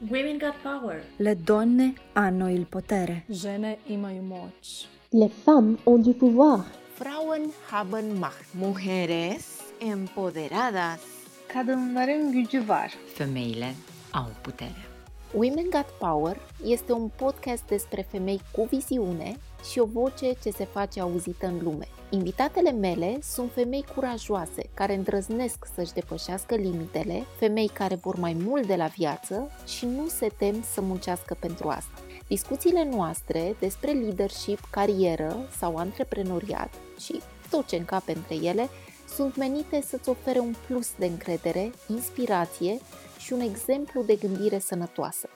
Women got power. Le donne hanno il potere. Žene imaju moć. Les femmes ont du pouvoir. Frauen haben Macht. Mujeres empoderadas. Kadınların gücü var. Femeile au putere. Women Got Power este un podcast despre femei cu viziune și o voce ce se face auzită în lume. Invitatele mele sunt femei curajoase, care îndrăznesc să-și depășească limitele, femei care vor mai mult de la viață și nu se tem să muncească pentru asta. Discuțiile noastre despre leadership, carieră sau antreprenoriat și tot ce încape între ele sunt menite să-ți ofere un plus de încredere, inspirație și un exemplu de gândire sănătoasă.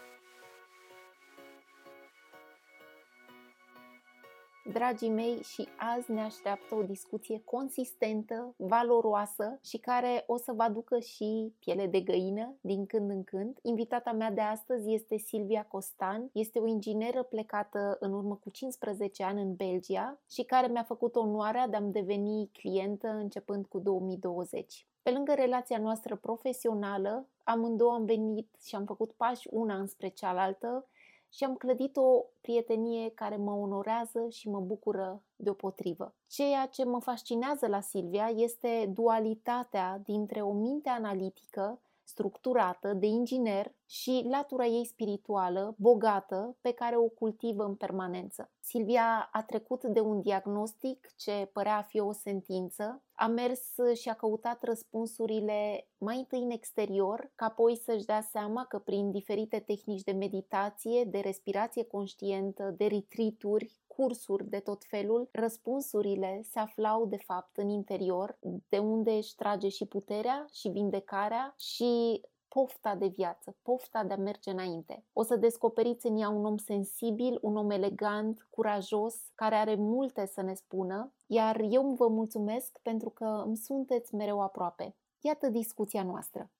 Dragii mei, și azi ne așteaptă o discuție consistentă, valoroasă și care o să vă aducă și piele de găină din când în când. Invitata mea de astăzi este Silvia Costan, este o ingineră plecată în urmă cu 15 ani în Belgia și care mi-a făcut onoarea de a-mi deveni clientă începând cu 2020. Pe lângă relația noastră profesională, amândouă am venit și am făcut pași una înspre cealaltă și am clădit o prietenie care mă onorează și mă bucură deopotrivă. Ceea ce mă fascinează la Silvia este dualitatea dintre o minte analitică structurată de inginer și latura ei spirituală, bogată, pe care o cultivă în permanență. Silvia a trecut de un diagnostic ce părea a fi o sentință, a mers și a căutat răspunsurile mai întâi în exterior, ca apoi să-și dea seama că prin diferite tehnici de meditație, de respirație conștientă, de retreaturi, cursuri de tot felul, răspunsurile se aflau de fapt în interior, de unde își trage și puterea și vindecarea și pofta de viață, pofta de a merge înainte. O să descoperiți în ea un om sensibil, un om elegant, curajos, care are multe să ne spună, iar eu vă mulțumesc pentru că îmi sunteți mereu aproape. Iată discuția noastră.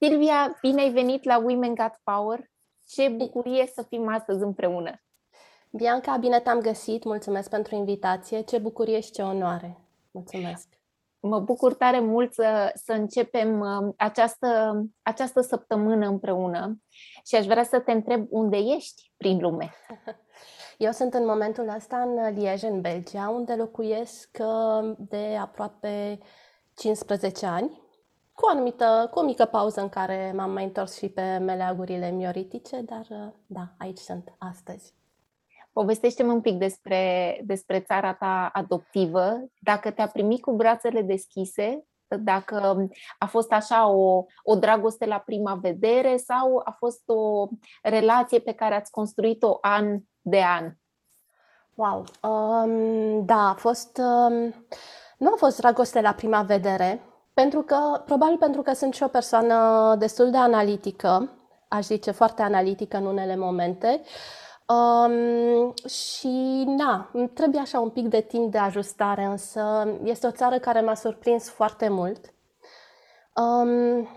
Silvia, bine ai venit la Women Got Power! Ce bucurie să fim astăzi împreună! Bianca, bine te-am găsit, mulțumesc pentru invitație, ce bucurie și ce onoare. Mulțumesc! Mă bucur tare mult să, să începem uh, această, această săptămână împreună și aș vrea să te întreb unde ești prin lume. Eu sunt în momentul ăsta în Liege, în Belgia, unde locuiesc uh, de aproape 15 ani, cu o anumită, cu o mică pauză în care m-am mai întors și pe meleagurile mioritice, dar uh, da, aici sunt astăzi. Povestește-mi un pic despre, despre țara ta adoptivă, dacă te-a primit cu brațele deschise, dacă a fost așa o, o dragoste la prima vedere sau a fost o relație pe care ați construit-o an de an. Wow! Um, da, a fost. Um, nu a fost dragoste la prima vedere, pentru că, probabil pentru că sunt și o persoană destul de analitică, aș zice foarte analitică în unele momente. Um, și na, trebuie așa un pic de timp de ajustare, însă este o țară care m-a surprins foarte mult um,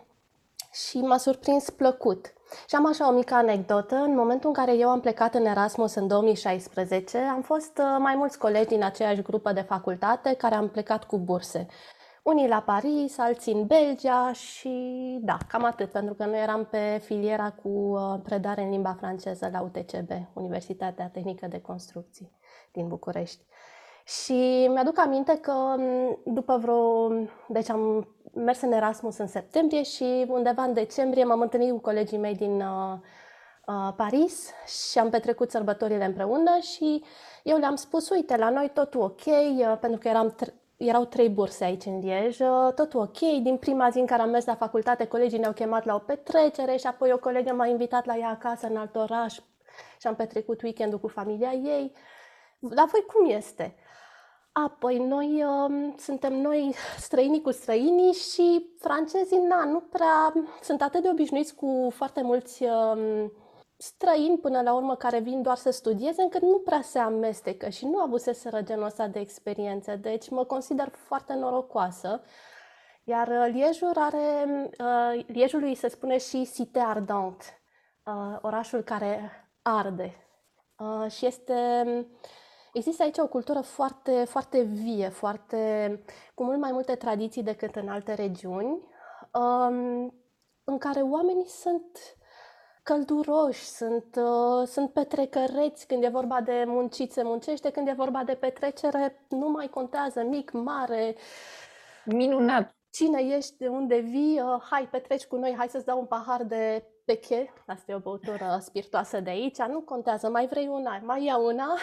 și m-a surprins plăcut. Și am așa o mică anecdotă. În momentul în care eu am plecat în Erasmus în 2016, am fost uh, mai mulți colegi din aceeași grupă de facultate care am plecat cu burse. Unii la Paris, alții în Belgia și da, cam atât, pentru că noi eram pe filiera cu uh, predare în limba franceză la UTCB, Universitatea Tehnică de Construcții din București. Și mi-aduc aminte că mm, după vreo... Deci am mers în Erasmus în septembrie și undeva în decembrie m-am întâlnit cu colegii mei din uh, uh, Paris și am petrecut sărbătorile împreună și eu le-am spus, uite, la noi totul ok, uh, pentru că eram erau trei burse aici în Liej, uh, totul ok. Din prima zi în care am mers la facultate, colegii ne-au chemat la o petrecere și apoi o colegă m-a invitat la ea acasă în alt oraș și am petrecut weekendul cu familia ei. La voi cum este? Apoi noi uh, suntem noi străinii cu străinii și francezii, na, nu prea sunt atât de obișnuiți cu foarte mulți uh, străini până la urmă care vin doar să studieze, încât nu prea se amestecă și nu avuseseră genul ăsta de experiență. Deci mă consider foarte norocoasă. Iar uh, Liejul are, uh, Liejului se spune și Cité Ardente, uh, orașul care arde. Uh, și este, există aici o cultură foarte, foarte vie, foarte, cu mult mai multe tradiții decât în alte regiuni, um, în care oamenii sunt călduroși, sunt, uh, sunt petrecăreți când e vorba de muncit se muncește, când e vorba de petrecere nu mai contează, mic, mare. Minunat! Cine ești, de unde vii, uh, hai petreci cu noi, hai să-ți dau un pahar de peche, asta e o băutură spiritoasă de aici, nu contează, mai vrei una, mai ia una.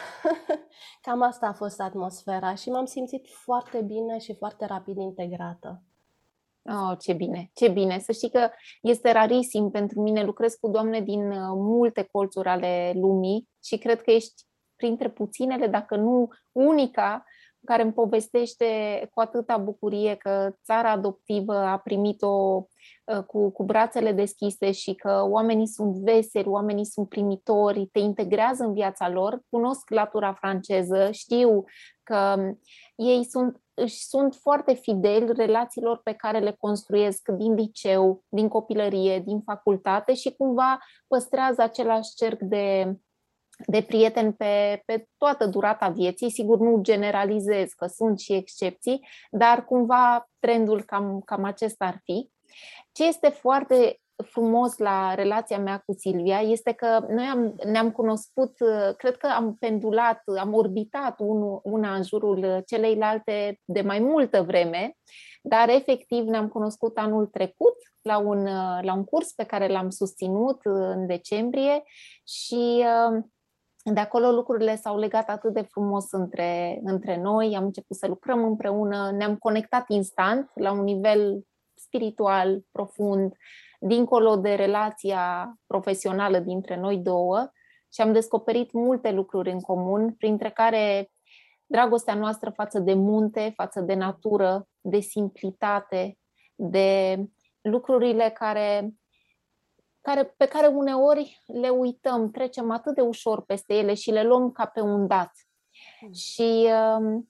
Cam asta a fost atmosfera și m-am simțit foarte bine și foarte rapid integrată. Oh, ce bine, ce bine. Să știi că este rarisim pentru mine. Lucrez cu doamne din uh, multe colțuri ale lumii și cred că ești printre puținele, dacă nu unica, care îmi povestește cu atâta bucurie că țara adoptivă a primit-o uh, cu, cu brațele deschise și că oamenii sunt veseli, oamenii sunt primitori, te integrează în viața lor. Cunosc latura franceză, știu că um, ei sunt își sunt foarte fideli relațiilor pe care le construiesc din liceu, din copilărie, din facultate și cumva păstrează același cerc de, de prieteni pe, pe toată durata vieții. Sigur, nu generalizez că sunt și excepții, dar cumva trendul cam, cam acesta ar fi. Ce este foarte frumos la relația mea cu Silvia este că noi am, ne-am cunoscut, cred că am pendulat, am orbitat unul, una în jurul celeilalte de mai multă vreme, dar efectiv ne-am cunoscut anul trecut la un, la un curs pe care l-am susținut în decembrie și de acolo lucrurile s-au legat atât de frumos între, între noi, am început să lucrăm împreună, ne-am conectat instant la un nivel spiritual profund, dincolo de relația profesională dintre noi două și am descoperit multe lucruri în comun, printre care dragostea noastră față de munte, față de natură, de simplitate, de lucrurile care, care, pe care uneori le uităm, trecem atât de ușor peste ele și le luăm ca pe un dat. Mm. Și uh,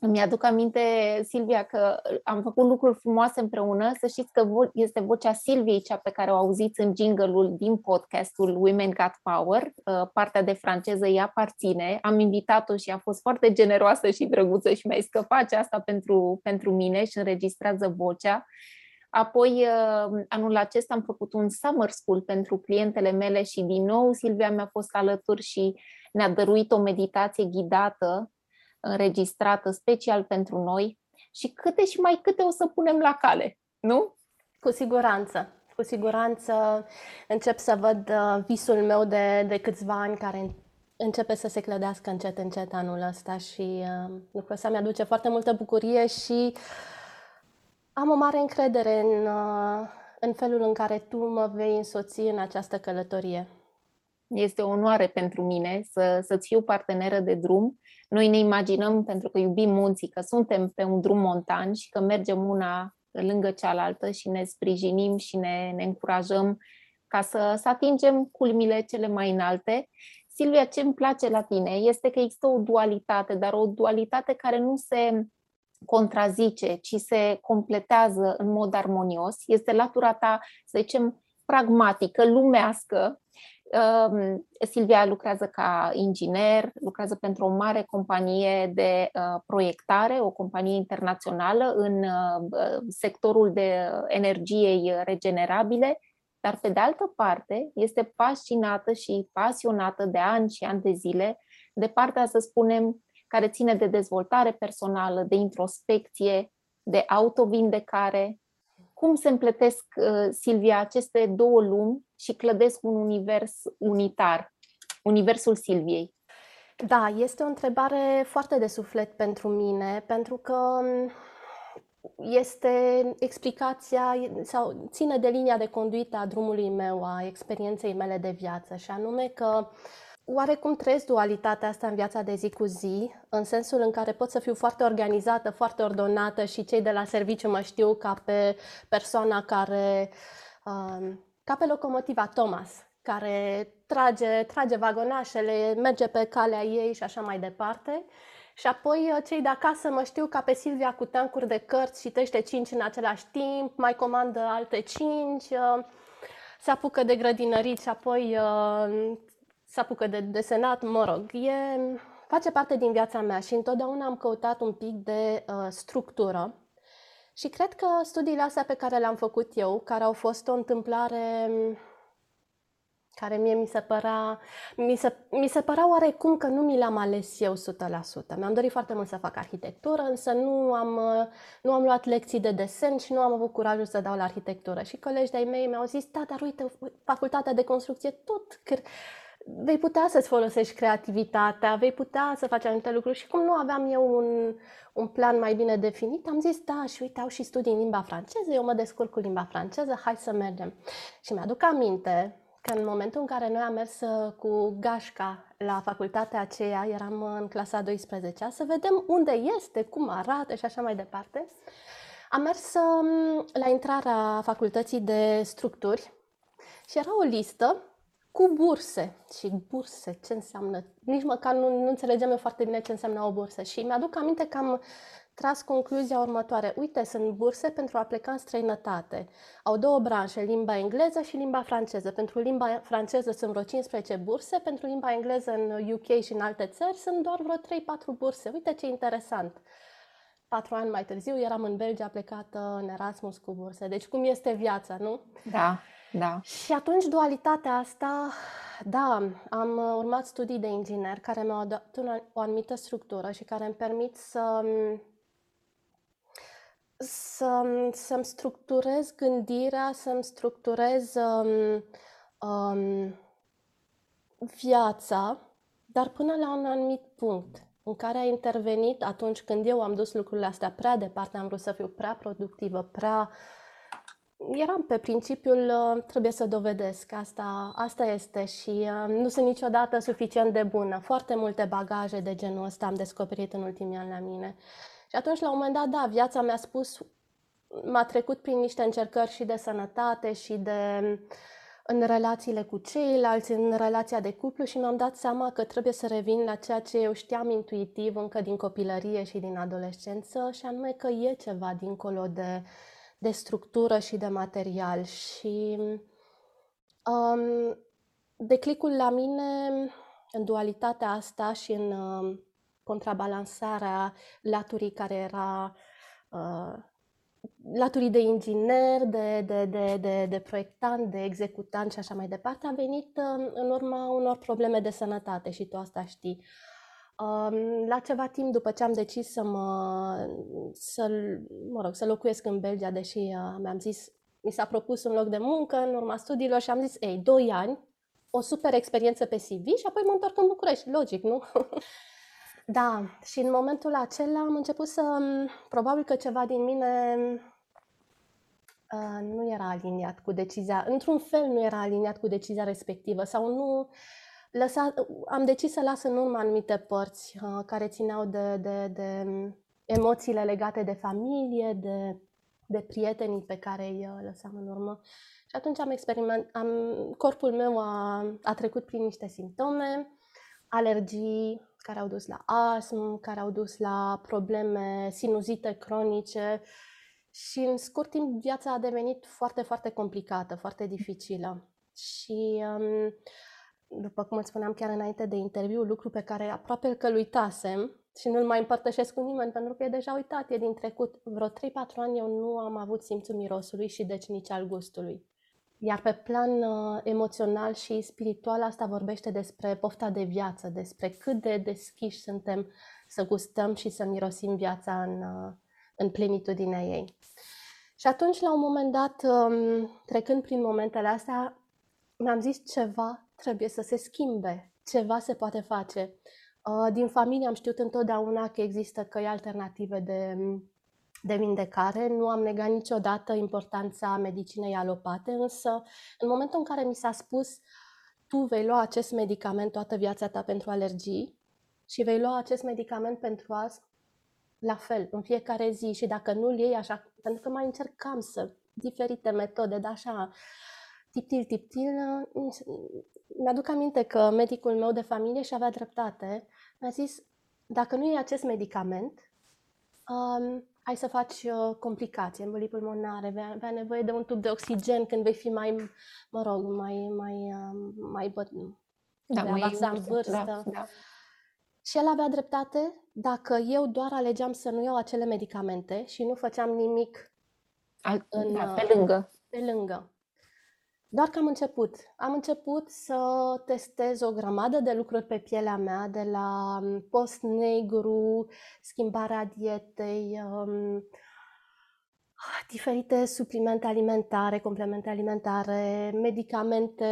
îmi aduc aminte, Silvia, că am făcut lucruri frumoase împreună. Să știți că este vocea Silviei, cea pe care o auziți în jingle din podcastul Women Got Power. Uh, partea de franceză îi aparține. Am invitat-o și a fost foarte generoasă și drăguță și mi-a zis că face asta pentru, pentru mine și înregistrează vocea. Apoi, uh, anul acesta am făcut un summer school pentru clientele mele și din nou Silvia mi-a fost alături și ne-a dăruit o meditație ghidată înregistrată special pentru noi și câte și mai câte o să punem la cale, nu? Cu siguranță. Cu siguranță încep să văd uh, visul meu de, de câțiva ani care începe să se clădească încet, încet anul ăsta și uh, lucrul ăsta mi-aduce foarte multă bucurie și am o mare încredere în, uh, în felul în care tu mă vei însoți în această călătorie. Este o onoare pentru mine să, să-ți fiu parteneră de drum. Noi ne imaginăm, pentru că iubim munții, că suntem pe un drum montan și că mergem una lângă cealaltă și ne sprijinim și ne, ne încurajăm ca să, să atingem culmile cele mai înalte. Silvia, ce îmi place la tine este că există o dualitate, dar o dualitate care nu se contrazice, ci se completează în mod armonios. Este latura ta, să zicem, pragmatică, lumească, Silvia lucrează ca inginer, lucrează pentru o mare companie de uh, proiectare, o companie internațională în uh, sectorul de energiei regenerabile, dar pe de altă parte este fascinată și pasionată de ani și ani de zile de partea, să spunem, care ține de dezvoltare personală, de introspecție, de autovindecare, cum se împletesc, uh, Silvia, aceste două lumi și clădesc un univers unitar, universul Silviei? Da, este o întrebare foarte de suflet pentru mine, pentru că um, este explicația sau ține de linia de conduită a drumului meu, a experienței mele de viață, și anume că uh, oarecum trăiesc dualitatea asta în viața de zi cu zi, în sensul în care pot să fiu foarte organizată, foarte ordonată și cei de la serviciu mă știu ca pe persoana care, um, ca pe locomotiva Thomas, care trage, trage vagonașele, merge pe calea ei și așa mai departe. Și apoi uh, cei de acasă mă știu ca pe Silvia cu tancuri de cărți, citește cinci în același timp, mai comandă alte cinci, uh, se apucă de grădinărit și apoi uh, se apucă de desenat, mă rog, e, face parte din viața mea și întotdeauna am căutat un pic de uh, structură. Și cred că studiile astea pe care le-am făcut eu, care au fost o întâmplare care mie mi se părea, mi se, mi se părea oarecum că nu mi l-am ales eu 100%. Mi-am dorit foarte mult să fac arhitectură, însă nu am, nu am luat lecții de desen și nu am avut curajul să dau la arhitectură. Și colegi de-ai mei mi-au zis, da, dar uite, facultatea de construcție tot vei putea să-ți folosești creativitatea, vei putea să faci anumite lucruri și cum nu aveam eu un, un plan mai bine definit, am zis, da, și uite, au și studii în limba franceză, eu mă descurc cu limba franceză, hai să mergem. Și mi-aduc aminte că în momentul în care noi am mers uh, cu gașca la facultatea aceea, eram în clasa 12 să vedem unde este, cum arată și așa mai departe, am mers um, la intrarea facultății de structuri și era o listă cu burse. Și burse, ce înseamnă? Nici măcar nu, nu înțelegem eu foarte bine ce înseamnă o bursă. Și mi-aduc aminte că am tras concluzia următoare. Uite, sunt burse pentru a pleca în străinătate. Au două branșe, limba engleză și limba franceză. Pentru limba franceză sunt vreo 15 burse, pentru limba engleză în UK și în alte țări sunt doar vreo 3-4 burse. Uite ce interesant. Patru ani mai târziu eram în Belgia plecată în Erasmus cu burse. Deci cum este viața, nu? Da, da. Și atunci dualitatea asta, da, am urmat studii de inginer care mi-au dat o anumită structură și care îmi permit să să, să-mi structurez gândirea, să-mi structurez um, um, viața, dar până la un anumit punct în care a intervenit atunci când eu am dus lucrurile astea prea departe, am vrut să fiu prea productivă, prea... Eram pe principiul uh, trebuie să dovedesc, asta, asta este și uh, nu sunt niciodată suficient de bună. Foarte multe bagaje de genul ăsta am descoperit în ultimii ani la mine. Și atunci, la un moment dat, da, viața mi-a spus, m-a trecut prin niște încercări și de sănătate și de în relațiile cu ceilalți, în relația de cuplu și mi-am dat seama că trebuie să revin la ceea ce eu știam intuitiv încă din copilărie și din adolescență și anume că e ceva dincolo de, de structură și de material și um, declicul la mine în dualitatea asta și în uh, contrabalansarea laturii care era uh, laturii de inginer, de, de, de, de, de proiectant, de executant și așa mai departe, a venit uh, în urma unor probleme de sănătate și tu asta știi. Uh, la ceva timp după ce am decis să mă, să, mă rog, să locuiesc în Belgia, deși uh, mi-am zis, mi s-a propus un loc de muncă în urma studiilor și am zis, ei, doi ani, o super experiență pe CV și apoi mă întorc în București, logic, nu? Da, și în momentul acela am început să, probabil că ceva din mine uh, nu era aliniat cu decizia, într-un fel nu era aliniat cu decizia respectivă sau nu lăsa, am decis să las în urmă anumite părți uh, care țineau de, de, de emoțiile legate de familie, de, de prietenii pe care îi uh, lăsam în urmă. Și atunci am experiment, am, corpul meu a, a trecut prin niște simptome, alergii, care au dus la astm, care au dus la probleme sinuzite cronice și în scurt timp viața a devenit foarte, foarte complicată, foarte dificilă. Și um, după cum îți spuneam chiar înainte de interviu, lucru pe care aproape că îl uitasem și nu-l mai împărtășesc cu nimeni pentru că e deja uitat, e din trecut. Vreo 3-4 ani eu nu am avut simțul mirosului și deci nici al gustului. Iar pe plan uh, emoțional și spiritual, asta vorbește despre pofta de viață, despre cât de deschiși suntem să gustăm și să mirosim viața în, uh, în plenitudinea ei. Și atunci, la un moment dat, um, trecând prin momentele astea, mi-am zis ceva trebuie să se schimbe, ceva se poate face. Uh, din familie am știut întotdeauna că există căi alternative de de vindecare. Nu am negat niciodată importanța medicinei alopate, însă în momentul în care mi s-a spus tu vei lua acest medicament toată viața ta pentru alergii și vei lua acest medicament pentru azi, la fel, în fiecare zi și dacă nu-l iei așa, pentru că mai încercam să, diferite metode, dar așa, tiptil, tiptil, mi-aduc aminte că medicul meu de familie și avea dreptate, mi-a zis, dacă nu iei acest medicament, um, hai să faci uh, complicații, embolii pulmonare, vei avea nevoie de un tub de oxigen când vei fi mai, mă rog, mai, mai, uh, mai bătrân. Da, mai în vârstă. Da, da. Și el avea dreptate dacă eu doar alegeam să nu iau acele medicamente și nu făceam nimic Al, în, da, pe lângă. Pe lângă. Doar că am început. Am început să testez o grămadă de lucruri pe pielea mea, de la um, post negru, schimbarea dietei, um, diferite suplimente alimentare, complemente alimentare, medicamente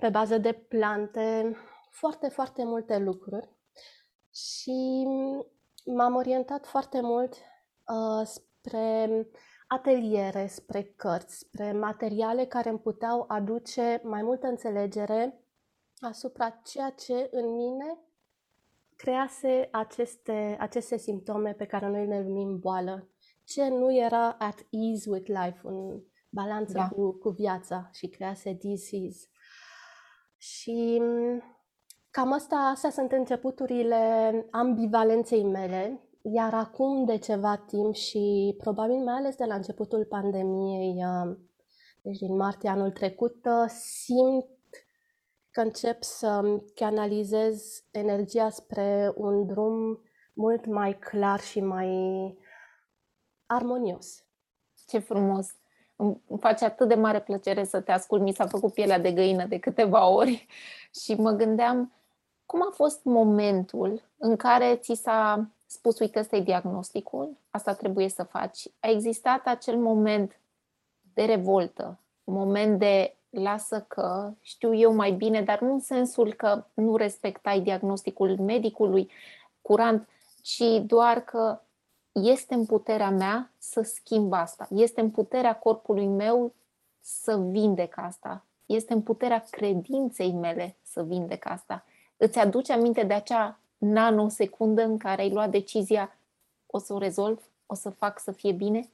pe bază de plante, foarte, foarte multe lucruri. Și m-am orientat foarte mult uh, spre ateliere, spre cărți, spre materiale care îmi puteau aduce mai multă înțelegere asupra ceea ce în mine crease aceste, aceste simptome pe care noi le numim boală. Ce nu era at ease with life, în balanță da. cu, cu viața și crease disease. Și cam asta, astea sunt începuturile ambivalenței mele, iar acum de ceva timp și probabil mai ales de la începutul pandemiei, uh, deci din martie anul trecut, uh, simt că încep să canalizez energia spre un drum mult mai clar și mai armonios. Ce frumos! Îmi face atât de mare plăcere să te ascult. Mi s-a făcut pielea de găină de câteva ori și mă gândeam cum a fost momentul în care ți s-a spus, uite, ăsta e diagnosticul, asta trebuie să faci. A existat acel moment de revoltă, un moment de lasă că știu eu mai bine, dar nu în sensul că nu respectai diagnosticul medicului curant, ci doar că este în puterea mea să schimb asta, este în puterea corpului meu să vindec asta, este în puterea credinței mele să vindec asta. Îți aduce aminte de acea nanosecundă în care ai luat decizia o să o rezolv, o să fac să fie bine?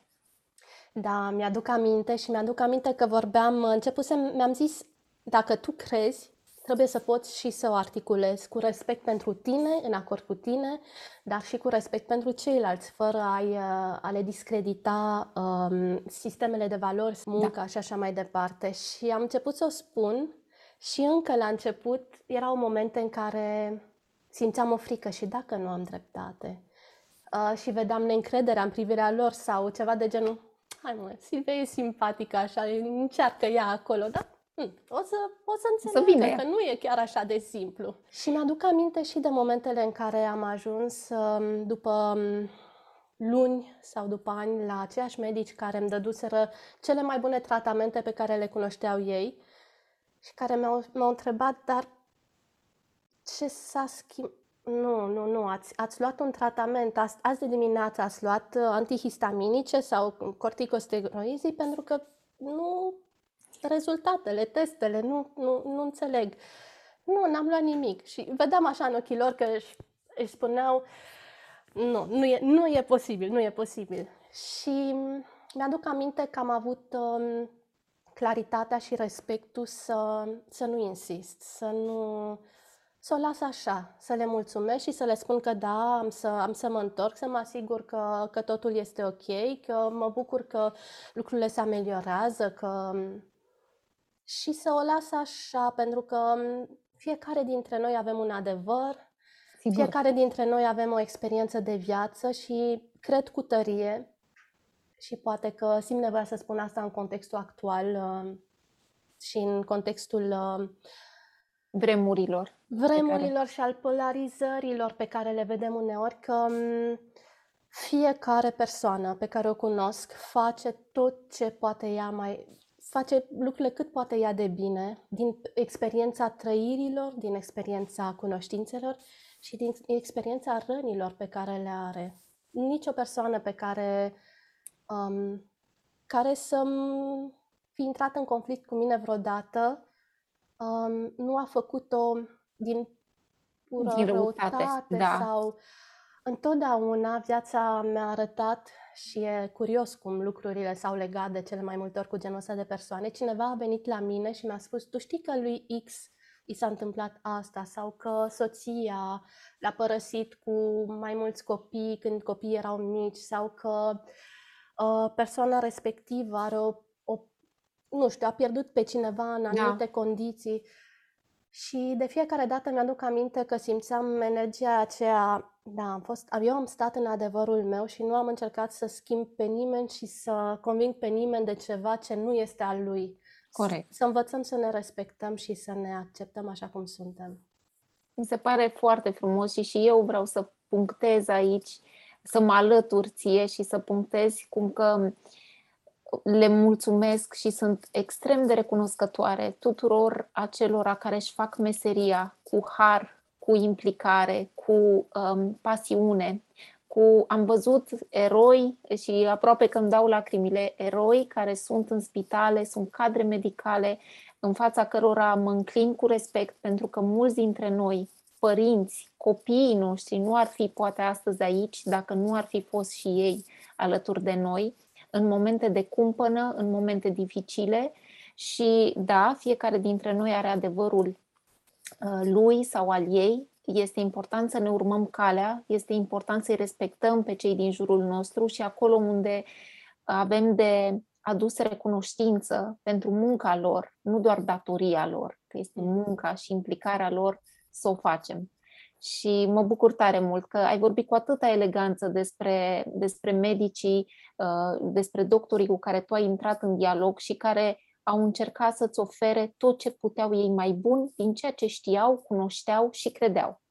Da, mi-aduc aminte și mi-aduc aminte că vorbeam, începusem, mi-am zis, dacă tu crezi, trebuie să poți și să o articulezi cu respect pentru tine, în acord cu tine, dar și cu respect pentru ceilalți, fără a, a le discredita um, sistemele de valori, munca da. și așa mai departe. Și am început să o spun și încă la început erau momente în care simțeam o frică și dacă nu am dreptate. Uh, și vedeam neîncrederea în privirea lor sau ceva de genul, hai mă, Silvia e simpatică așa, încearcă ea acolo, dar hm, o să, o să înțeleg că nu e chiar așa de simplu. Și mi-aduc aminte și de momentele în care am ajuns um, după um, luni sau după ani la aceiași medici care îmi dăduseră cele mai bune tratamente pe care le cunoșteau ei și care m-au, m-au întrebat, dar ce s-a schimbat? Nu, nu, nu. Ați, ați luat un tratament. Azi, azi de dimineață ați luat uh, antihistaminice sau corticosteroizii pentru că nu rezultatele, testele, nu, nu, nu înțeleg. Nu, n-am luat nimic. Și vedeam așa în ochii lor că își, își spuneau nu, nu e, nu e posibil, nu e posibil. Și mi-aduc aminte că am avut um, claritatea și respectul să, să nu insist, să nu să o las așa, să le mulțumesc și să le spun că da, am să, am să mă întorc, să mă asigur că, că totul este ok, că mă bucur că lucrurile se ameliorează, că... și să o las așa, pentru că fiecare dintre noi avem un adevăr, Sigur. fiecare dintre noi avem o experiență de viață și cred cu tărie și poate că simt nevoia să spun asta în contextul actual uh, și în contextul uh, vremurilor. Vremurilor care... și al polarizărilor pe care le vedem uneori, că fiecare persoană pe care o cunosc face tot ce poate ea mai face lucrurile cât poate ea de bine din experiența trăirilor, din experiența cunoștințelor și din experiența rănilor pe care le are. Nici o persoană pe care um, care să fi intrat în conflict cu mine vreodată um, nu a făcut-o din pură din răutate, răutate da. sau întotdeauna viața mi-a arătat și e curios cum lucrurile s-au legat de cele mai multe ori cu genul ăsta de persoane. Cineva a venit la mine și mi-a spus, tu știi că lui X i s-a întâmplat asta sau că soția l-a părăsit cu mai mulți copii când copiii erau mici sau că uh, persoana respectivă are o nu știu, a pierdut pe cineva în da. anumite da. condiții. Și de fiecare dată mi-aduc aminte că simțeam energia aceea, da, am fost, eu am stat în adevărul meu și nu am încercat să schimb pe nimeni și să conving pe nimeni de ceva ce nu este al lui Corect. Să învățăm să ne respectăm și să ne acceptăm așa cum suntem. Mi se pare foarte frumos și și eu vreau să punctez aici, să mă alătur ție și să punctez cum că le mulțumesc și sunt extrem de recunoscătoare tuturor acelora care își fac meseria cu har, cu implicare, cu um, pasiune, cu am văzut eroi și aproape că îmi dau lacrimile, eroi care sunt în spitale, sunt cadre medicale în fața cărora mă înclin cu respect pentru că mulți dintre noi, părinți, copiii noștri, nu ar fi poate astăzi aici dacă nu ar fi fost și ei alături de noi în momente de cumpănă, în momente dificile și da, fiecare dintre noi are adevărul uh, lui sau al ei, este important să ne urmăm calea, este important să-i respectăm pe cei din jurul nostru și acolo unde avem de adus recunoștință pentru munca lor, nu doar datoria lor, că este munca și implicarea lor, să o facem. Și mă bucur tare mult că ai vorbit cu atâta eleganță despre, despre medicii, uh, despre doctorii cu care tu ai intrat în dialog și care au încercat să-ți ofere tot ce puteau ei mai bun din ceea ce știau, cunoșteau și credeau.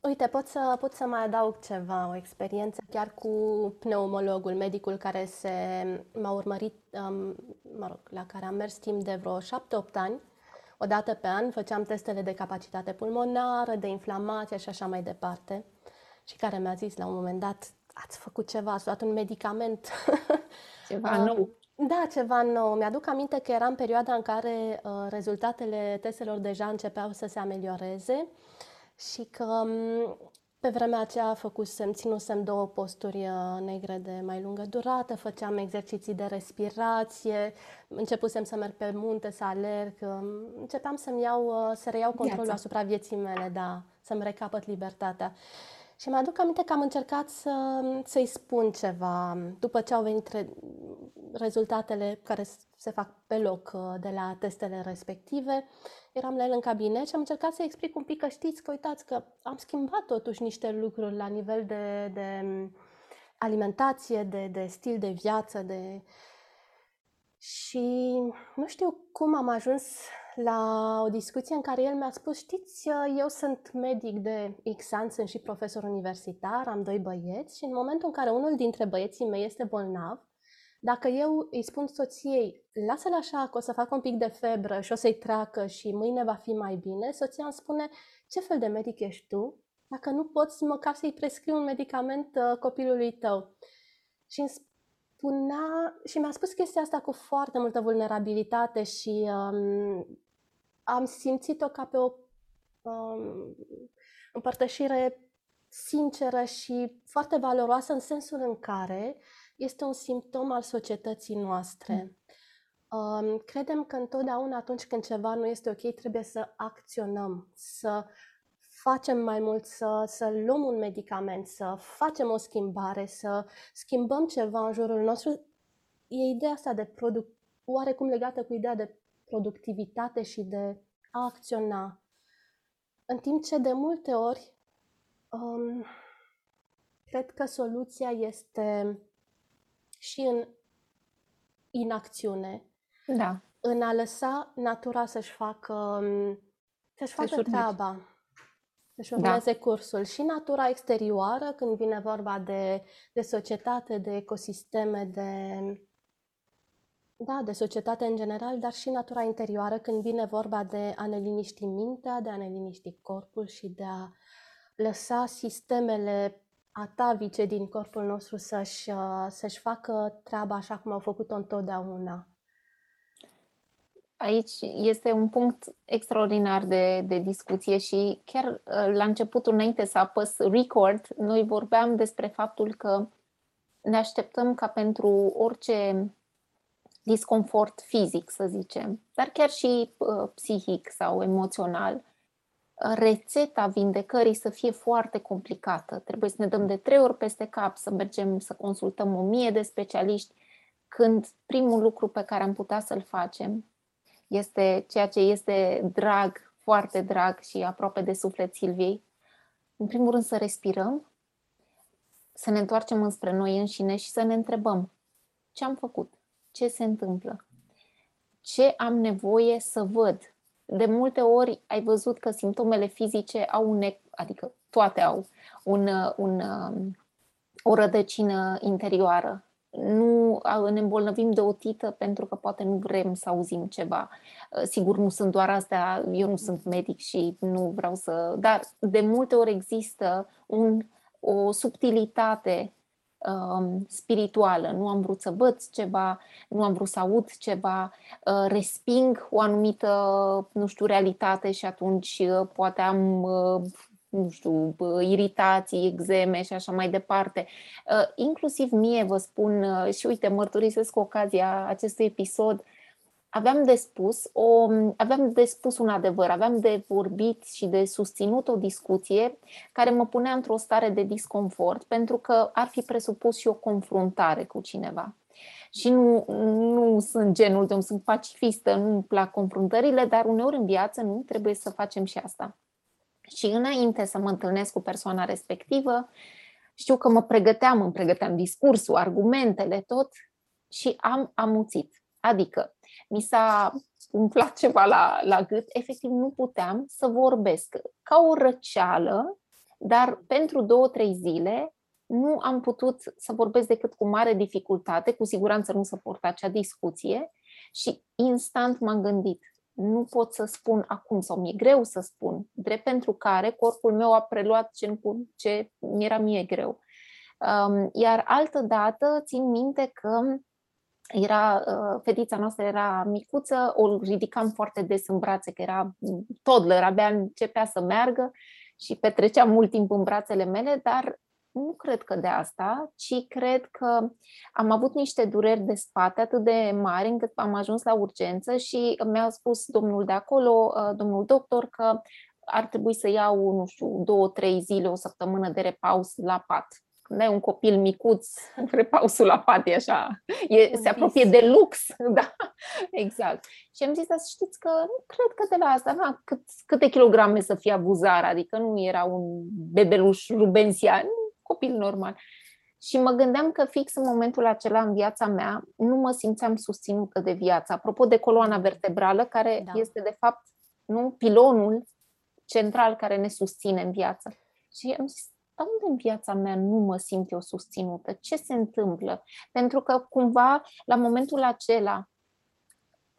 Uite, pot să, pot să mai adaug ceva, o experiență chiar cu pneumologul, medicul care se, m-a urmărit, um, mă rog, la care am mers timp de vreo șapte-opt ani. O dată pe an făceam testele de capacitate pulmonară, de inflamație și așa mai departe. Și care mi-a zis la un moment dat, ați făcut ceva, ați luat un medicament. Ceva nou. Da, ceva nou. Mi-aduc aminte că era în perioada în care uh, rezultatele testelor deja începeau să se amelioreze și că um, pe vremea aceea făcusem, ținusem două posturi uh, negre de mai lungă durată, făceam exerciții de respirație, începusem să merg pe munte, să alerg, um, începeam să-mi iau, uh, să reiau controlul Viața. asupra vieții mele, da, să-mi recapăt libertatea. Și mi-aduc aminte că am încercat să, să-i spun ceva după ce au venit re- rezultatele care s- se fac pe loc uh, de la testele respective. Eram la el în cabinet și am încercat să explic un pic că știți că uitați că am schimbat totuși niște lucruri la nivel de, de um, alimentație, de, de stil de viață, de... Și nu știu cum am ajuns la o discuție în care el mi-a spus, știți, eu sunt medic de X ani, sunt și profesor universitar, am doi băieți și în momentul în care unul dintre băieții mei este bolnav, dacă eu îi spun soției, lasă-l așa că o să facă un pic de febră și o să-i treacă și mâine va fi mai bine, soția îmi spune, ce fel de medic ești tu dacă nu poți măcar să-i prescrii un medicament uh, copilului tău? Și îmi spunea, și mi-a spus chestia asta cu foarte multă vulnerabilitate și um, am simțit-o ca pe o um, împărtășire sinceră și foarte valoroasă în sensul în care este un simptom al societății noastre. Um, credem că întotdeauna atunci când ceva nu este ok, trebuie să acționăm, să facem mai mult, să, să luăm un medicament, să facem o schimbare, să schimbăm ceva în jurul nostru. E ideea asta de produc, oarecum legată cu ideea de productivitate și de a acționa. În timp ce de multe ori um, cred că soluția este și în inacțiune, Da. în a lăsa natura să-și facă, um, să-și facă urmeze. treaba, să-și Da. urmeze cursul. Și natura exterioară, când vine vorba de, de societate, de ecosisteme, de, da, de societate în general, dar și natura interioară, când vine vorba de a ne liniști mintea, de a ne liniști corpul și de a lăsa sistemele atavice din corpul nostru să-și, uh, să-și facă treaba așa cum au făcut-o întotdeauna. Aici este un punct extraordinar de, de discuție și chiar uh, la începutul, înainte să apăs record, noi vorbeam despre faptul că ne așteptăm ca pentru orice disconfort fizic, să zicem, dar chiar și uh, psihic sau emoțional, rețeta vindecării să fie foarte complicată. Trebuie să ne dăm de trei ori peste cap, să mergem să consultăm o mie de specialiști, când primul lucru pe care am putea să-l facem este ceea ce este drag, foarte drag și aproape de suflet Silviei. În primul rând să respirăm, să ne întoarcem înspre noi înșine și să ne întrebăm ce am făcut, ce se întâmplă. ce am nevoie să văd. De multe ori ai văzut că simptomele fizice au un, adică toate au un, un, um, o rădăcină interioară. Nu ne îmbolnăvim de otită pentru că poate nu vrem să auzim ceva. Uh, sigur, nu sunt doar astea, eu nu sunt medic și nu vreau să. Dar de multe ori există un, o subtilitate um, spirituală. Nu am vrut să văd ceva, nu am vrut să aud ceva, uh, resping o anumită, nu știu, realitate și atunci uh, poate am uh, nu știu, iritații, exeme și așa mai departe. Inclusiv mie vă spun și uite, mărturisesc cu ocazia acestui episod, aveam de spus, o, aveam de spus un adevăr, aveam de vorbit și de susținut o discuție care mă punea într-o stare de disconfort pentru că ar fi presupus și o confruntare cu cineva. Și nu, nu sunt genul de om, sunt pacifistă, nu-mi plac confruntările, dar uneori în viață nu trebuie să facem și asta. Și înainte să mă întâlnesc cu persoana respectivă, știu că mă pregăteam, îmi pregăteam discursul, argumentele, tot și am amuțit. Adică mi s-a umflat ceva la, la gât, efectiv nu puteam să vorbesc. Ca o răceală, dar pentru două, trei zile nu am putut să vorbesc decât cu mare dificultate, cu siguranță nu să port acea discuție și instant m-am gândit, nu pot să spun acum sau mi-e greu să spun, drept pentru care corpul meu a preluat ce, ce mi-era mie greu. Um, iar altă dată țin minte că era, uh, fetița noastră era micuță, o ridicam foarte des în brațe, că era toddler, abia începea să meargă și petrecea mult timp în brațele mele, dar nu cred că de asta, ci cred că am avut niște dureri de spate atât de mari încât am ajuns la urgență și mi-a spus domnul de acolo, uh, domnul doctor, că ar trebui să iau, nu știu, două, trei zile, o săptămână de repaus la pat când ai un copil micuț, repausul la pat e așa, e, se apropie de lux, da, exact. Și am zis, să știți că nu cred că de la asta, na, cât, câte kilograme să fie abuzar, adică nu era un bebeluș rubensian, copil normal. Și mă gândeam că fix în momentul acela în viața mea nu mă simțeam susținută de viață. Apropo de coloana vertebrală, care da. este de fapt nu pilonul central care ne susține în viață. Și am zis, dar unde în viața mea nu mă simt eu susținută? Ce se întâmplă? Pentru că cumva la momentul acela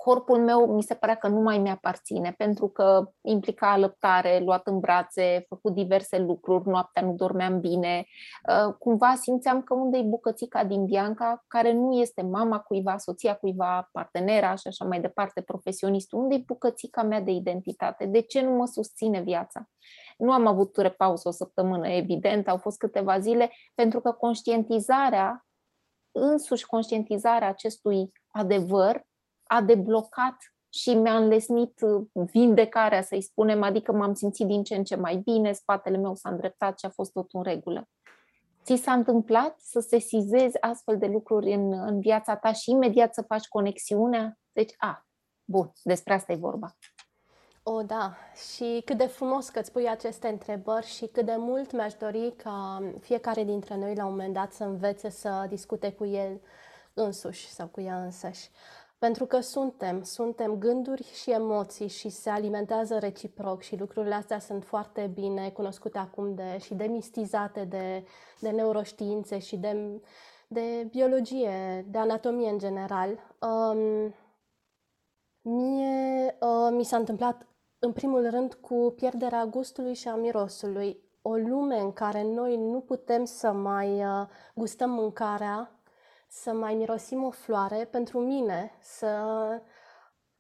corpul meu mi se părea că nu mai mi-aparține, pentru că implica alăptare, luat în brațe, făcut diverse lucruri, noaptea nu dormeam bine. Uh, cumva simțeam că unde e bucățica din Bianca, care nu este mama cuiva, soția cuiva, partenera și așa mai departe, profesionistul, unde e bucățica mea de identitate? De ce nu mă susține viața? Nu am avut repausă o săptămână, evident, au fost câteva zile, pentru că conștientizarea, însuși conștientizarea acestui adevăr, a deblocat și mi-a înlesnit uh, vindecarea, să-i spunem, adică m-am simțit din ce în ce mai bine, spatele meu s-a îndreptat și a fost tot în regulă. Ți s-a întâmplat să sesizezi astfel de lucruri în, în viața ta și imediat să faci conexiunea? Deci, a, bun, despre asta e vorba. O, da, și cât de frumos că îți pui aceste întrebări și cât de mult mi-aș dori ca fiecare dintre noi la un moment dat să învețe să discute cu el însuși sau cu ea însăși. Pentru că suntem, suntem gânduri și emoții și se alimentează reciproc și lucrurile astea sunt foarte bine cunoscute acum de, și demistizate de, de neuroștiințe și de, de biologie, de anatomie în general. Um, mie uh, mi s-a întâmplat în primul rând cu pierderea gustului și a mirosului. O lume în care noi nu putem să mai uh, gustăm mâncarea să mai mirosim o floare, pentru mine să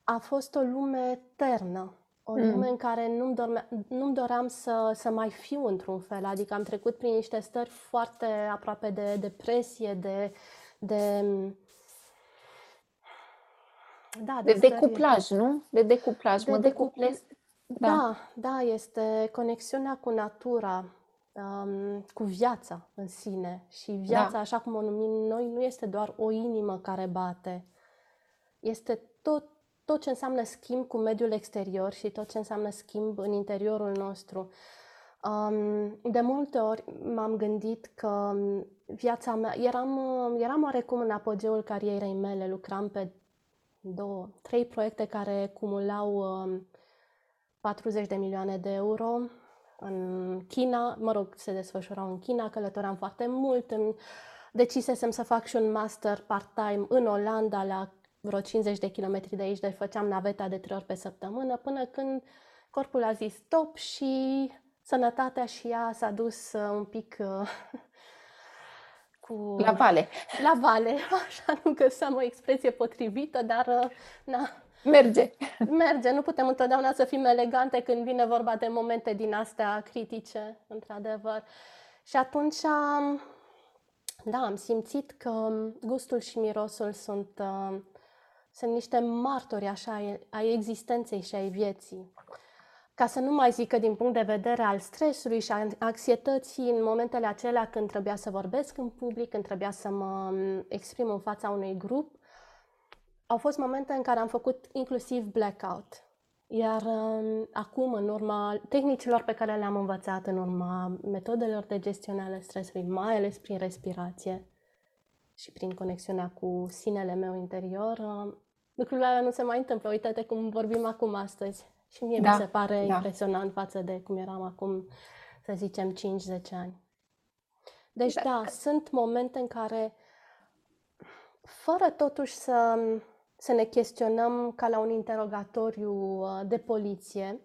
a fost o lume eternă. O mm. lume în care nu-mi, dorme, nu-mi doream să, să mai fiu într-un fel. Adică am trecut prin niște stări foarte aproape de depresie, de... de da, de, de decuplaj, nu? De decuplaj. De mă decuplez. Da. da, da, este conexiunea cu natura, um, cu viața în sine. Și viața, da. așa cum o numim noi, nu este doar o inimă care bate. Este tot, tot ce înseamnă schimb cu mediul exterior și tot ce înseamnă schimb în interiorul nostru. Um, de multe ori m-am gândit că viața mea, eram, eram oarecum în apogeul carierei mele, lucram pe două, trei proiecte care cumulau um, 40 de milioane de euro în China, mă rog, se desfășurau în China, călătoream foarte mult, îmi decisesem să fac și un master part-time în Olanda, la vreo 50 de kilometri de aici, deci făceam naveta de trei ori pe săptămână, până când corpul a zis stop și sănătatea și ea s-a dus uh, un pic uh, cu... La vale. La vale, așa, nu găseam o expresie potrivită, dar uh, na, Merge. merge. Nu putem întotdeauna să fim elegante când vine vorba de momente din astea critice, într-adevăr. Și atunci am, da, am simțit că gustul și mirosul sunt, uh, sunt niște martori așa ai- ai existenței și ai vieții. Ca să nu mai zic că din punct de vedere al stresului și al anxietății, în momentele acelea când trebuia să vorbesc în public, când trebuia să mă um, exprim în fața unui grup, au fost momente în care am făcut inclusiv blackout. Iar um, acum, în urma tehnicilor pe care le-am învățat, în urma metodelor de gestionare ale stresului, mai ales prin respirație și prin conexiunea cu sinele meu interior, uh, lucrurile alea nu se mai întâmplă. Uite-te cum vorbim acum astăzi. Și mie Da, mi se pare da. impresionant față de cum eram acum, să zicem, 5-10 ani. Deci, Da, da, că- sunt momente în care, fără totuși să, să ne chestionăm ca la un interogatoriu uh, de poliție,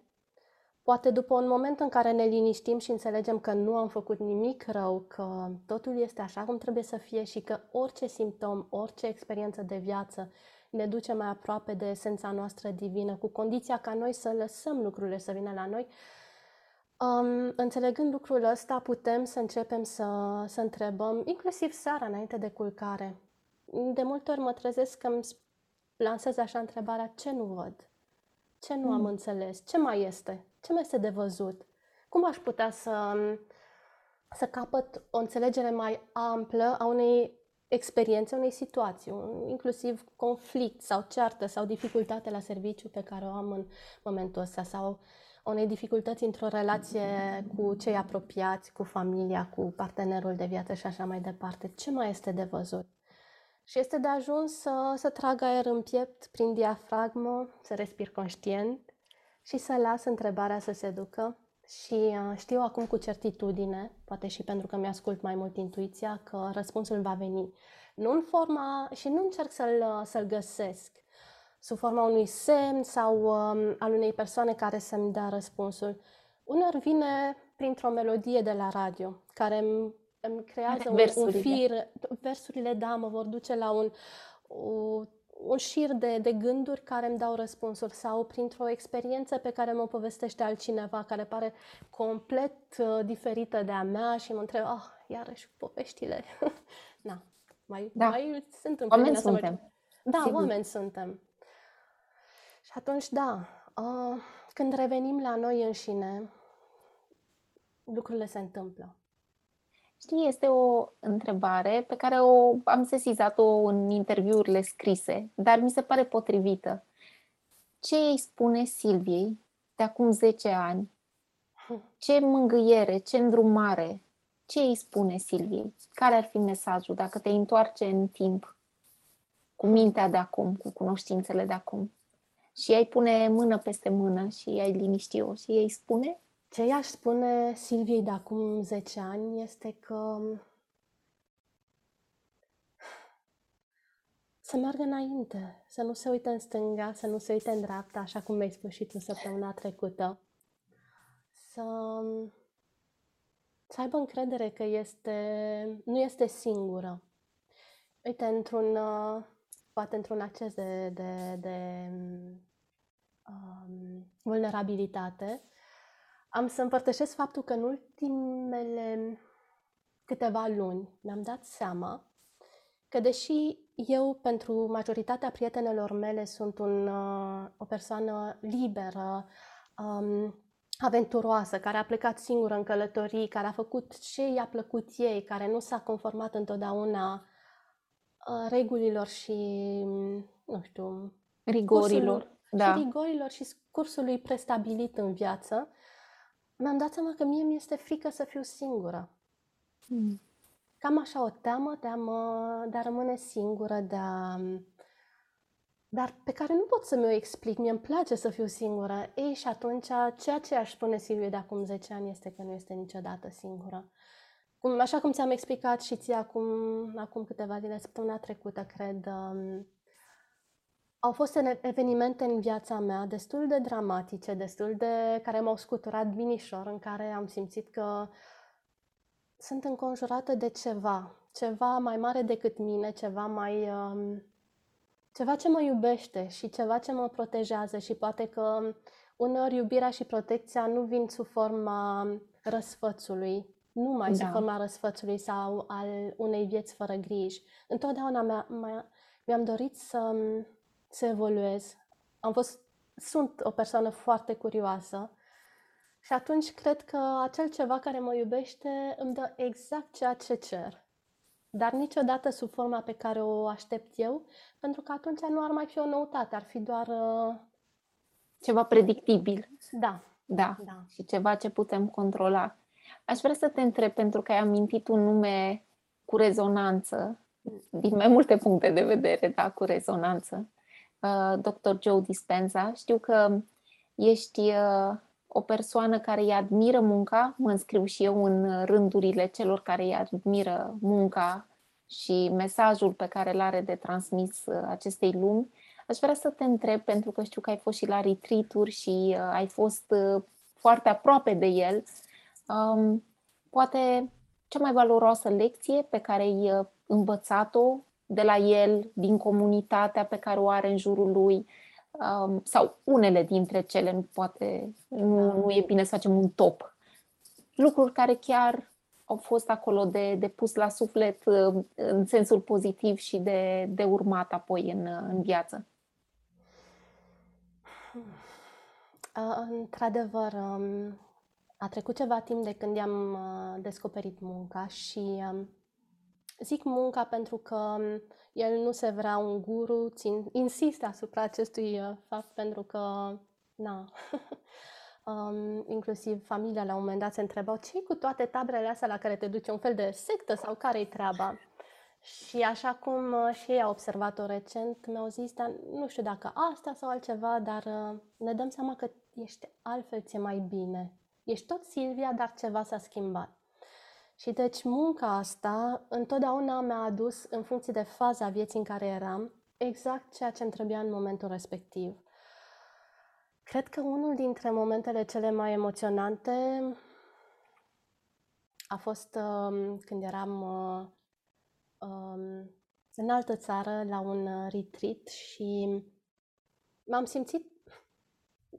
poate după un moment în care ne liniștim și înțelegem că nu am făcut nimic rău, că totul este așa cum trebuie să fie și că orice simptom, orice experiență de viață ne duce mai aproape de esența noastră divină, cu condiția ca noi să lăsăm lucrurile să vină la noi, Um, înțelegând lucrul ăsta, putem să începem să, să întrebăm, inclusiv seara înainte de culcare. De multe ori mă trezesc că îmi s- lansez așa întrebarea, ce nu văd? Ce nu am Mm. înțeles? Ce mai este? Ce mai este de văzut? Cum aș putea să, să capăt o înțelegere mai amplă a unei experiențe, unei situații, un, inclusiv conflict sau ceartă sau dificultate la serviciu pe care o am în momentul ăsta sau unei dificultăți într-o relație cu cei apropiați, cu familia, cu partenerul de viață și așa mai departe. Ce mai este de văzut? Și este de ajuns să, să trag aer în piept prin diafragmă, să respir conștient și să las întrebarea să se ducă. Și uh, știu acum cu certitudine, poate și pentru că mi-ascult mai mult intuiția, că răspunsul va veni. Nu în forma, și nu încerc să-l, uh, să-l găsesc, sub forma unui semn sau um, al unei persoane care să-mi dea răspunsul. Uneori vine printr-o melodie de la radio, care îmi, îmi creează un, un Versurile. fir. Versurile, da, mă vor duce la un, o, un șir de, de gânduri care îmi dau răspunsuri sau printr-o experiență pe care mă povestește altcineva care pare complet uh, diferită de a mea și mă întreb, ah, iarăși poveștile. Na, mai, Da. mai sunt în Oameni mine să mă- suntem. Da, Sigur. oameni suntem. Și atunci, da, uh, când revenim la noi înșine, lucrurile se întâmplă. Știi, este o întrebare pe care o am sesizat-o în interviurile scrise, dar mi se pare potrivită. Ce îi spune Silviei de acum 10 ani? Ce mângâiere, ce îndrumare, ce îi spune Silviei? Care ar fi mesajul dacă te întoarce în timp cu mintea de acum, cu cunoștințele de acum? Și ai pune mână peste mână și ai liniști-o și ei spune? Ce i-aș spune Silviei de acum 10 ani este că să meargă înainte, să nu se uite în stânga, să nu se uite în dreapta, așa cum mi-ai spus și tu săptămâna trecută. Să, să aibă încredere că este, nu este singură. Uite, într-un, uh, poate într-un acces de, de, de um, vulnerabilitate, am să împărtășesc faptul că în ultimele câteva luni mi-am dat seama că deși eu pentru majoritatea prietenelor mele sunt un, uh, o persoană liberă, um, aventuroasă, care a plecat singură în călătorii, care a făcut ce i-a plăcut ei, care nu s-a conformat întotdeauna uh, regulilor și, nu știu, Rigorilor. cursurilor, Da. și rigorilor și cursului prestabilit în viață, mi-am dat seama că mie mi este frică să fiu singură. Mm. Cam așa o teamă de a, mă, de a rămâne singură, de a, dar pe care nu pot să mi-o explic, mie îmi place să fiu singură. Ei, și atunci, ceea ce aș spune Silviu de acum 10 ani este că nu este niciodată singură. Cum, așa cum ți-am explicat și ție acum, acum câteva zile, săptămâna trecută, cred, um, au fost evenimente în viața mea destul de dramatice, destul de care m-au scuturat binișor, în care am simțit că sunt înconjurată de ceva, ceva mai mare decât mine, ceva mai um, ceva ce mă iubește și ceva ce mă protejează și poate că uneori iubirea și protecția nu vin sub forma răsfățului, numai da. sub forma răsfățului sau al unei vieți fără griji. Întotdeauna mi-a, mi-am dorit să, să evoluez. Am fost, sunt o persoană foarte curioasă și atunci cred că acel ceva care mă iubește îmi dă exact ceea ce cer dar niciodată sub forma pe care o aștept eu, pentru că atunci nu ar mai fi o noutate, ar fi doar... Uh... Ceva predictibil. Da. da. Da. Și ceva ce putem controla. Aș vrea să te întreb, pentru că ai amintit un nume cu rezonanță, din mai multe puncte de vedere, da, cu rezonanță. Uh, Dr. Joe Dispenza. Știu că ești uh, o persoană care îi admiră munca, mă înscriu și eu în rândurile celor care îi admiră munca și mesajul pe care îl are de transmis uh, acestei lumi, aș vrea să te întreb, pentru că știu că ai fost și la retreat și uh, ai fost uh, foarte aproape de el, um, poate cea mai valoroasă lecție pe care ai învățat-o de la el, din comunitatea pe care o are în jurul lui, um, sau unele dintre cele, nu poate, nu, nu e bine să facem un top. Lucruri care chiar au fost acolo de, de pus la suflet uh, în sensul pozitiv și de, de urmat apoi în, în viață. Uh, într-adevăr, um, a trecut ceva timp de când i-am uh, descoperit munca și um, zic munca pentru că um, el nu se vrea un guru, țin, insist asupra acestui uh, fapt pentru că, na, um, inclusiv familia la un moment dat se întrebau ce cu toate tabrele astea la care te duce, un fel de sectă sau care-i treaba? Și așa cum uh, și ei au observat-o recent, mi-au zis, dar nu știu dacă asta sau altceva, dar uh, ne dăm seama că ești altfel, ți mai bine. Ești tot Silvia, dar ceva s-a schimbat. Și deci munca asta întotdeauna mi-a adus, în funcție de faza vieții în care eram, exact ceea ce îmi trebuia în momentul respectiv. Cred că unul dintre momentele cele mai emoționante a fost uh, când eram uh, uh, în altă țară la un retreat și m-am simțit,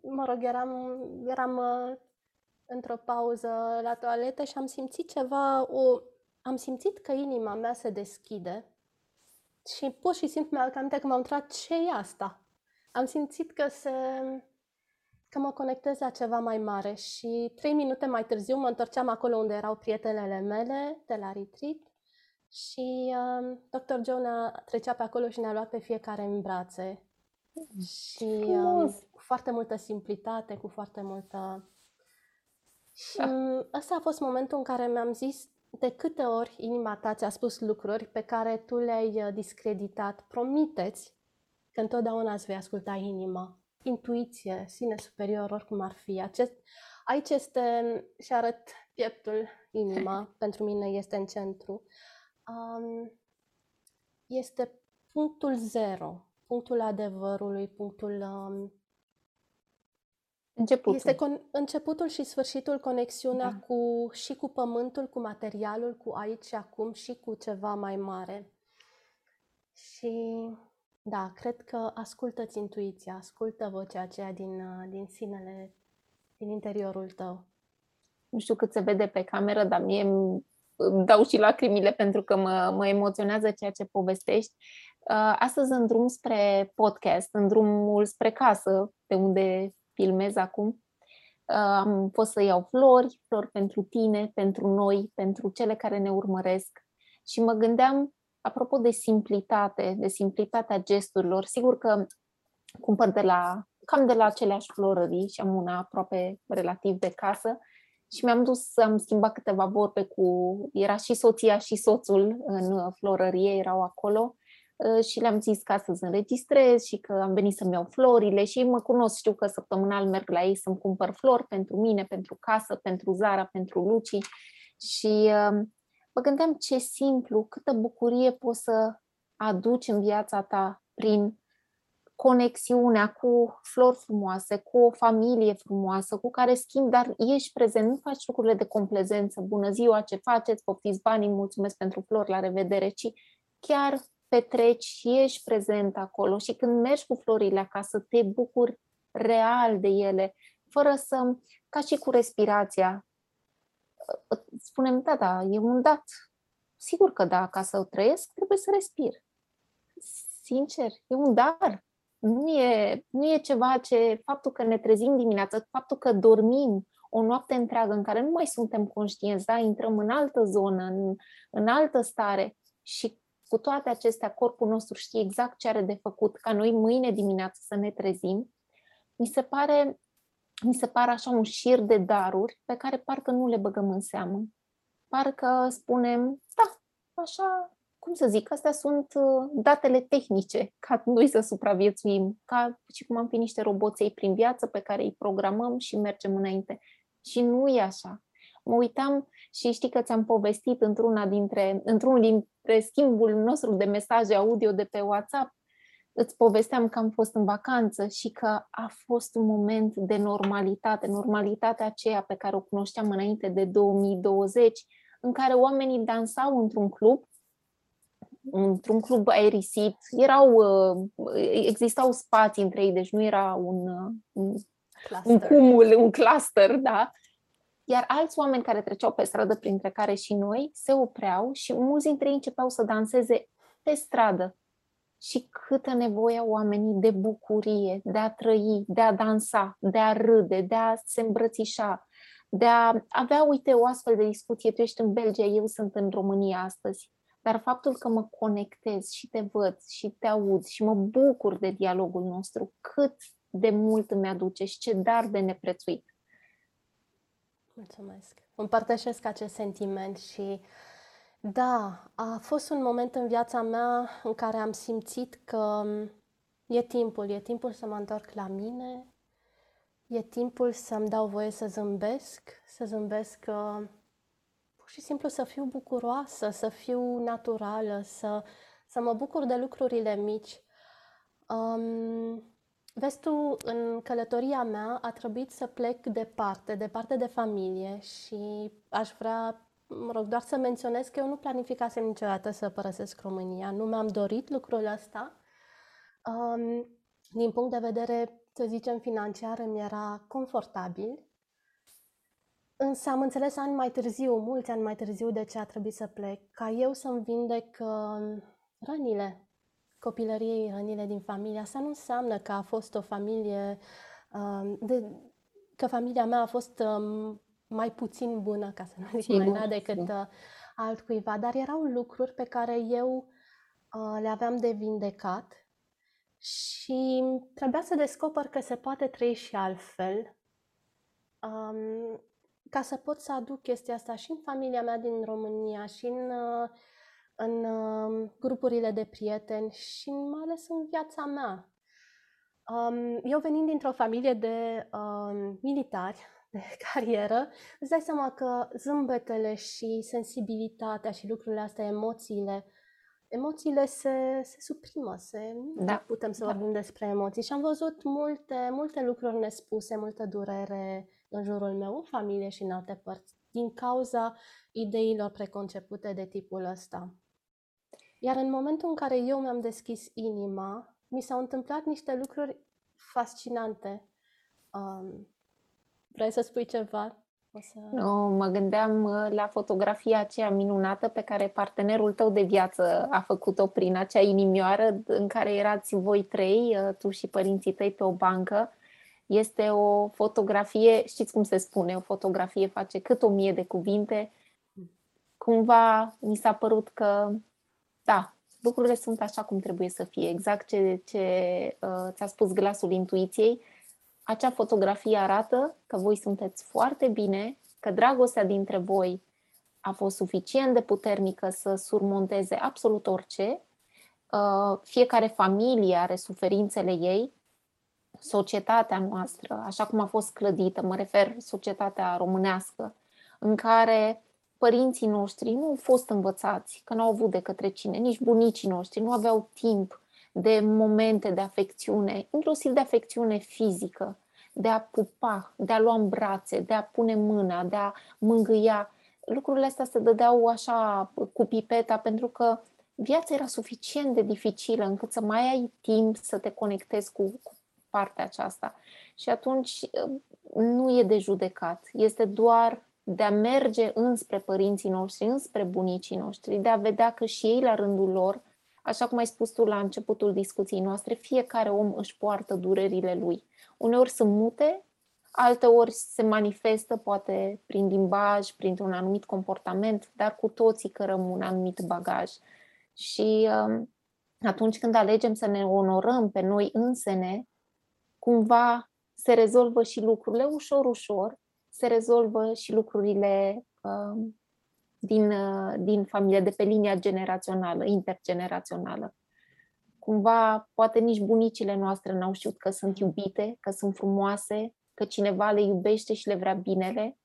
mă rog, eram, eram uh, într-o pauză la toaletă și am simțit ceva, o, am simțit că inima mea se deschide și pur și simplu mi-am aminte că m-am întrebat ce e asta. Am simțit că se că mă conectez la ceva mai mare și trei minute mai târziu mă întorceam acolo unde erau prietenele mele de la retreat și uh, Dr. Jonah trecea pe acolo și ne-a luat pe fiecare în brațe. Și uh, cu foarte multă simplitate, cu foarte multă și da. ăsta a fost momentul în care mi-am zis de câte ori inima ta ți-a spus lucruri pe care tu le-ai uh, discreditat. Promiteți că întotdeauna îți vei asculta inima, intuiție, sine superior, oricum ar fi. Acest, aici este, și arăt pieptul, inima, pentru mine este în centru. Um, este punctul zero, punctul adevărului, punctul um, Începutul. Este con- începutul și sfârșitul, conexiunea da. cu, și cu pământul, cu materialul, cu aici și acum și cu ceva mai mare. Și da, cred că ascultă-ți intuiția, ascultă vocea aceea din, din sinele, din interiorul tău. Nu știu cât se vede pe cameră, dar mie îmi dau și lacrimile pentru că mă, mă emoționează ceea ce povestești. Uh, astăzi în drum spre podcast, în drumul spre casă, de unde filmez acum. Am fost să iau flori, flori pentru tine, pentru noi, pentru cele care ne urmăresc. Și mă gândeam, apropo de simplitate, de simplitatea gesturilor, sigur că cumpăr de la, cam de la aceleași florării și am una aproape relativ de casă și mi-am dus, am schimbat câteva vorbe cu, era și soția și soțul în florărie, erau acolo uh, și le-am zis ca să-ți înregistrez și că am venit să-mi iau florile și mă cunosc, știu că săptămânal merg la ei să-mi cumpăr flori pentru mine, pentru casă, pentru Zara, pentru Luci. Și uh, mă gândeam ce simplu, câtă bucurie poți să aduci în viața ta prin conexiunea cu flori frumoase, cu o familie frumoasă, cu care schimbi, dar ești prezent, nu faci lucrurile de complezență, bună ziua, ce faceți, poftiți banii, mulțumesc pentru flori, la revedere, ci chiar petreci și ești prezent acolo și când mergi cu florile acasă, te bucuri real de ele, fără să, ca și cu respirația, spunem, da, da, e un dat. Sigur că da, ca să trăiesc, trebuie să respir. Sincer, e un dar nu e, nu e ceva ce faptul că ne trezim dimineața, faptul că dormim o noapte întreagă în care nu mai suntem conștienți, da? intrăm în altă zonă, în, în altă stare și cu toate acestea corpul nostru știe exact ce are de făcut ca noi mâine dimineață să ne trezim, mi se pare mi se pare așa un șir de daruri pe care parcă nu le băgăm în seamă. Parcă spunem, da, așa cum să zic, astea sunt uh, datele tehnice ca noi să supraviețuim, ca și cum am fi niște roboței prin viață pe care îi programăm și mergem înainte. Și nu e așa. Mă uitam și știi că ți-am povestit într-una dintre, într-unul dintre schimbul nostru de mesaje audio de pe WhatsApp, îți povesteam că am fost în vacanță și că a fost un moment de normalitate, normalitatea aceea pe care o cunoșteam înainte de 2020, în care oamenii dansau într-un club într-un club aerisit. Erau, uh, existau spații între ei, deci nu era un, uh, un, un cumul, un cluster, da? Iar alți oameni care treceau pe stradă, printre care și noi, se opreau și mulți dintre ei începeau să danseze pe stradă. Și câtă nevoie au oamenii de bucurie, de a trăi, de a dansa, de a râde, de a se îmbrățișa, de a avea, uite, o astfel de discuție. Tu ești în Belgia, eu sunt în România astăzi dar faptul că mă conectez și te văd și te aud și mă bucur de dialogul nostru, cât de mult îmi aduce și ce dar de neprețuit. Mulțumesc. Împărtășesc acest sentiment și da, a fost un moment în viața mea în care am simțit că e timpul, e timpul să mă întorc la mine, e timpul să-mi dau voie să zâmbesc, să zâmbesc uh, pur și simplu să fiu bucuroasă, să fiu naturală, să, să mă bucur de lucrurile mici. Um, vezi tu, în călătoria mea a trebuit să plec departe, departe de familie și aș vrea, mă rog, doar să menționez că eu nu planificasem niciodată să părăsesc România. Nu mi-am dorit lucrul ăsta. Um, din punct de vedere, să zicem, financiar, îmi era confortabil Însă am înțeles ani mai târziu, mulți ani mai târziu, de ce a trebuit să plec, ca eu să-mi vindec uh, rănile copilăriei, rănile din familia. Asta nu înseamnă că a fost o familie, uh, de, că familia mea a fost uh, mai puțin bună, ca să nu zic mai mea, decât uh, altcuiva, dar erau lucruri pe care eu uh, le aveam de vindecat și trebuia să descoper că se poate trăi și altfel. Um, ca să pot să aduc chestia asta și în familia mea din România și în, uh, în uh, grupurile de prieteni și mai ales în viața mea. Um, eu venind dintr-o familie de um, militari de carieră, îți dai seama că zâmbetele și sensibilitatea și lucrurile astea, emoțiile, emoțiile se, se suprimă, se, da. nu putem să da. vorbim despre emoții. Și am văzut multe, multe lucruri nespuse, multă durere, în jurul meu, în familie și în alte părți, din cauza ideilor preconcepute de tipul ăsta. Iar în momentul în care eu mi-am deschis inima, mi s-au întâmplat niște lucruri fascinante. Um, vrei să spui ceva? O să... No, mă gândeam uh, la fotografia aceea minunată pe care partenerul tău de viață a făcut-o prin acea inimioară în care erați voi trei, uh, tu și părinții tăi pe o bancă este o fotografie, știți cum se spune, o fotografie face cât o mie de cuvinte. Cumva mi s-a părut că, da, lucrurile sunt așa cum trebuie să fie, exact ce, ce uh, ți-a spus glasul intuiției. Acea fotografie arată că voi sunteți foarte bine, că dragostea dintre voi a fost suficient de puternică să surmonteze absolut orice uh, fiecare familie are suferințele ei, societatea noastră, așa cum a fost clădită, mă refer societatea românească, în care părinții noștri nu au fost învățați, că nu au avut de către cine, nici bunicii noștri nu aveau timp de momente de afecțiune, inclusiv de afecțiune fizică, de a pupa, de a lua în brațe, de a pune mâna, de a mângâia. Lucrurile astea se dădeau așa cu pipeta pentru că viața era suficient de dificilă încât să mai ai timp să te conectezi cu, cu partea aceasta. Și atunci nu e de judecat, este doar de a merge înspre părinții noștri, înspre bunicii noștri, de a vedea că și ei la rândul lor, așa cum ai spus tu la începutul discuției noastre, fiecare om își poartă durerile lui. Uneori sunt mute, alteori se manifestă poate prin limbaj, printr-un anumit comportament, dar cu toții cărăm un anumit bagaj. Și um, atunci când alegem să ne onorăm pe noi însene, cumva se rezolvă și lucrurile ușor, ușor, se rezolvă și lucrurile uh, din, uh, din familie, de pe linia generațională, intergenerațională. Cumva, poate nici bunicile noastre n-au știut că sunt iubite, că sunt frumoase, că cineva le iubește și le vrea binele.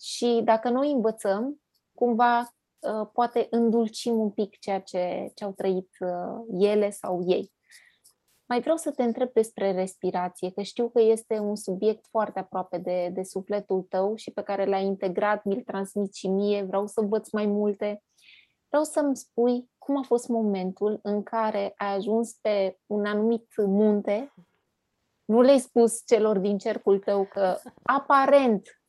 Și dacă noi învățăm, cumva uh, poate îndulcim un pic ceea ce, ce au trăit uh, ele sau ei. Mai vreau să te întreb despre respirație, că știu că este un subiect foarte aproape de, de sufletul tău și pe care l-ai integrat, mi-l transmit și mie, vreau să învăț mai multe. Vreau să-mi spui cum a fost momentul în care ai ajuns pe un anumit munte, nu le-ai spus celor din cercul tău că aparent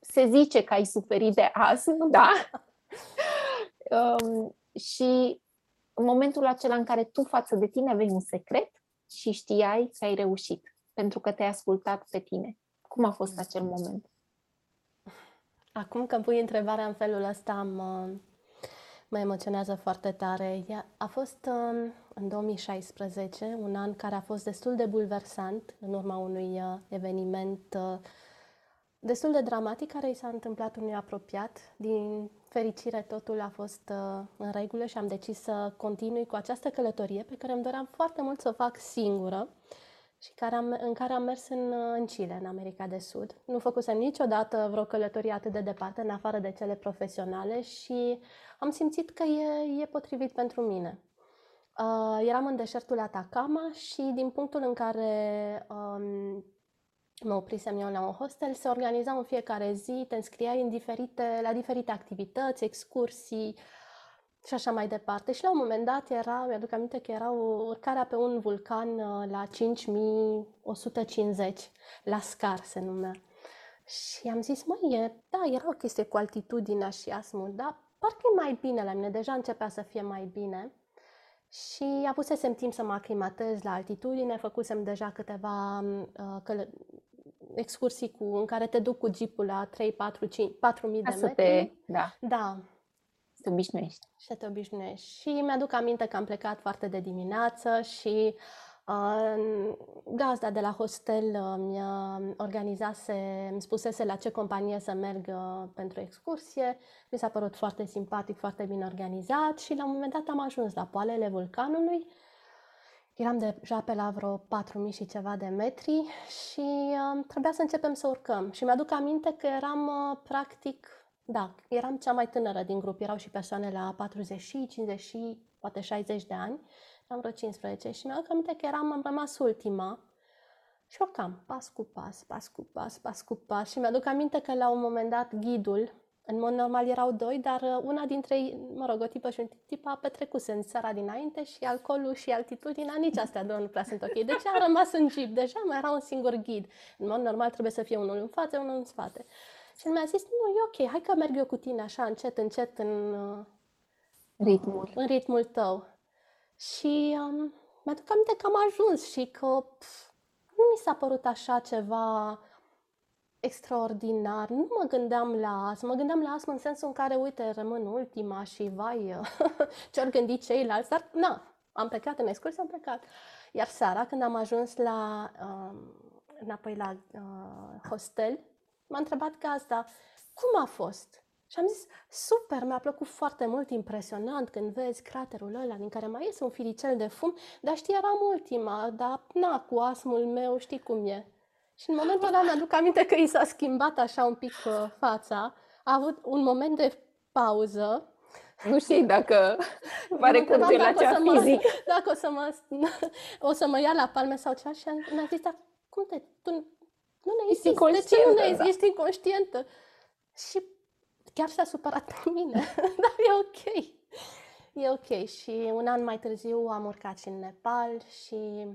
se zice că ai suferit de astm, da? um, și în momentul acela în care tu față de tine aveai un secret, și știai că ai reușit, pentru că te-ai ascultat pe tine. Cum a fost acel moment? Acum că pui întrebarea în felul ăsta, mă, mă emoționează foarte tare. A fost um, în 2016, un an care a fost destul de bulversant în urma unui uh, eveniment uh, destul de dramatic care i s-a întâmplat unui apropiat. Din fericire, totul a fost uh, în regulă și am decis să continui cu această călătorie pe care îmi doream foarte mult să o fac singură și care am, în care am mers în, uh, în Chile, în America de Sud. Nu făcusem niciodată vreo călătorie atât de departe, în afară de cele profesionale și am simțit că e, e potrivit pentru mine. Uh, eram în deșertul Atacama și din punctul în care um, mă oprisem eu la un hostel, se organiza în fiecare zi, te înscriai în diferite, la diferite activități, excursii și așa mai departe. Și la un moment dat era, mi-aduc aminte că era o urcarea pe un vulcan uh, la 5150, la Scar se numea. Și am zis, măi, e, da, era o chestie cu altitudinea și asmul, dar parcă e mai bine la mine, deja începea să fie mai bbine. Și avusesem timp să mă aclimatez la altitudine, făcusem deja câteva uh, căl- excursii cu, în care te duc cu jeepul la 3, 4, 5, 4 mii de metri. Te, da. Da. Să te obișnuiești. Și te obișnuiești. Și mi-aduc aminte că am plecat foarte de dimineață și uh, gazda de la hostel uh, mi-a organizase, îmi spusese la ce companie să merg uh, pentru excursie. Mi s-a părut foarte simpatic, foarte bine organizat și la un moment dat am ajuns la poalele vulcanului Eram deja pe la vreo 4.000 și ceva de metri și uh, trebuia să începem să urcăm. Și mi-aduc aminte că eram uh, practic, da, eram cea mai tânără din grup. Erau și persoane la 40, 50, poate 60 de ani. Am vreo 15 și mi-aduc aminte că eram, am rămas ultima și urcam pas cu pas, pas cu pas, pas cu pas. Și mi-aduc aminte că la un moment dat ghidul în mod normal erau doi, dar uh, una dintre ei, mă rog, o tipă și un tip a petrecut în seara dinainte și alcoolul și altitudinea, nici astea două nu prea sunt ok. Deci a rămas în jeep, deja mai era un singur ghid. În mod normal trebuie să fie unul în față, unul în spate. Și el mi-a zis, nu, e ok, hai că merg eu cu tine așa, încet, încet, în uh, ritmul, în ritmul tău. Și um, mi-aduc aminte că am ajuns și că pf, nu mi s-a părut așa ceva extraordinar. Nu mă gândeam la asta, mă gândeam la asta în sensul în care, uite, rămân ultima și vai, ce-ar gândi ceilalți, dar na, am plecat în excursie, am plecat. Iar seara, când am ajuns la, uh, înapoi la uh, hostel, m-a întrebat gazda, cum a fost? Și am zis, super, mi-a plăcut foarte mult, impresionant când vezi craterul ăla din care mai iese un firicel de fum, dar știi, eram ultima, dar na, cu asmul meu știi cum e. Și în momentul ăla mi-aduc aminte că i s-a schimbat așa un pic uh, fața, a avut un moment de pauză. Nu știi dacă va recurge la cea fizic. Dacă o să mă, o să mă ia la palme sau ceva și mi-a zis, dar cum te, tu nu ne ești de ce nu ne da. ești inconștientă? Și chiar s-a supărat pe mine, dar e ok. E ok și un an mai târziu am urcat și în Nepal și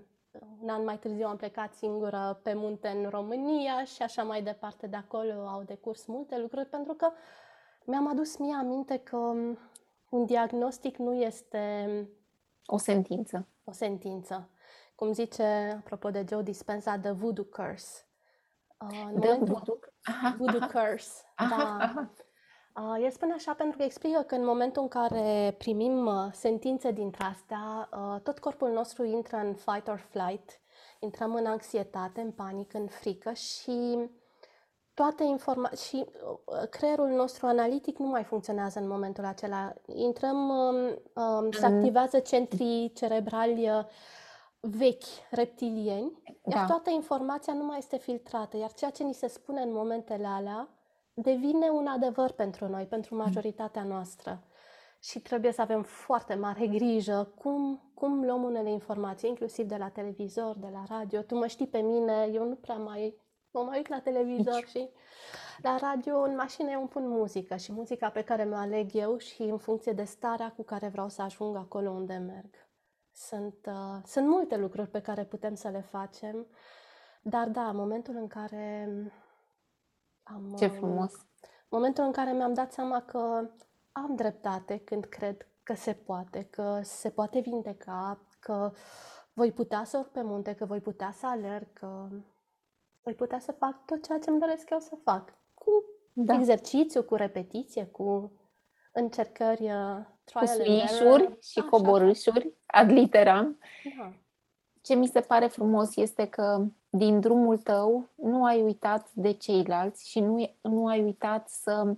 un an mai târziu am plecat singură pe munte în România și așa mai departe de acolo au decurs multe lucruri pentru că mi-am adus mie aminte că un diagnostic nu este o sentință. O sentință. Cum zice, apropo de Joe Dispenza, the voodoo curse. Uh, the momentul... voodoo, aha, voodoo aha. curse. Aha, da. aha. Uh, el spune așa pentru că explică că în momentul în care primim uh, sentințe dintre astea, uh, tot corpul nostru intră în fight or flight, intrăm în anxietate, în panică, în frică și toate informații și creierul nostru analitic nu mai funcționează în momentul acela. Intrăm, um, um, se activează centrii cerebrali vechi, reptilieni, iar da. toată informația nu mai este filtrată, iar ceea ce ni se spune în momentele alea devine un adevăr pentru noi, pentru majoritatea noastră. Și trebuie să avem foarte mare grijă cum, cum luăm unele informații, inclusiv de la televizor, de la radio. Tu mă știi pe mine, eu nu prea mai mă mai uit la televizor Nici. și la radio, în mașină eu îmi pun muzică și muzica pe care mi-o aleg eu și în funcție de starea cu care vreau să ajung acolo unde merg. Sunt, uh, sunt multe lucruri pe care putem să le facem, dar da, momentul în care am... Ce frumos! Momentul în care mi-am dat seama că am dreptate când cred că se poate, că se poate vindeca, că voi putea să urc pe munte, că voi putea să alerg, că voi putea să fac tot ceea ce îmi doresc eu să fac. Cu da. exercițiu, cu repetiție, cu încercări, uh, trial cu swișuri și Așa. coborâșuri, ad literam. Da. Ce mi se pare frumos este că din drumul tău nu ai uitat de ceilalți și nu, nu ai uitat să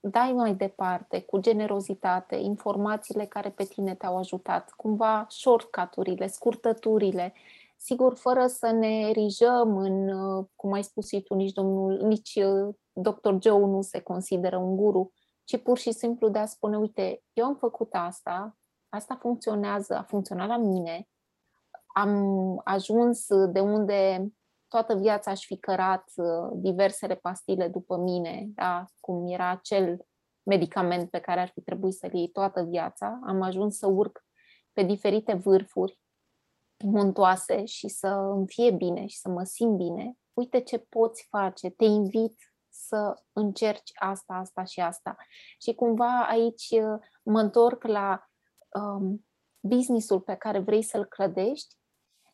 dai mai departe, cu generozitate, informațiile care pe tine te-au ajutat, cumva shortcut-urile, scurtăturile, sigur, fără să ne erijăm în, cum ai spus și tu, nici domnul, nici uh, Dr. Joe nu se consideră un guru, ci pur și simplu de a spune, uite, eu am făcut asta, asta funcționează, a funcționat la mine, am ajuns de unde toată viața aș fi cărat uh, diversele pastile după mine, da? cum era acel medicament pe care ar fi trebuit să-l iei toată viața. Am ajuns să urc pe diferite vârfuri muntoase și să îmi fie bine și să mă simt bine. Uite ce poți face, te invit să încerci asta, asta și asta. Și cumva aici uh, mă întorc la um, businessul pe care vrei să-l clădești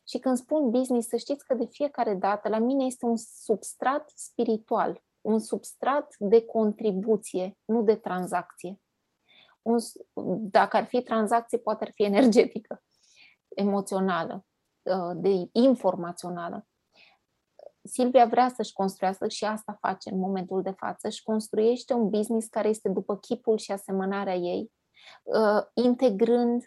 și când spun business, să știți că de fiecare dată la mine este un substrat spiritual, un substrat de contribuție, nu de tranzacție. Un, dacă ar fi tranzacție, poate ar fi energetică, emoțională, uh, de informațională. Silvia vrea să-și construiască și asta face în momentul de față, își construiește un business care este după chipul și asemănarea ei, uh, integrând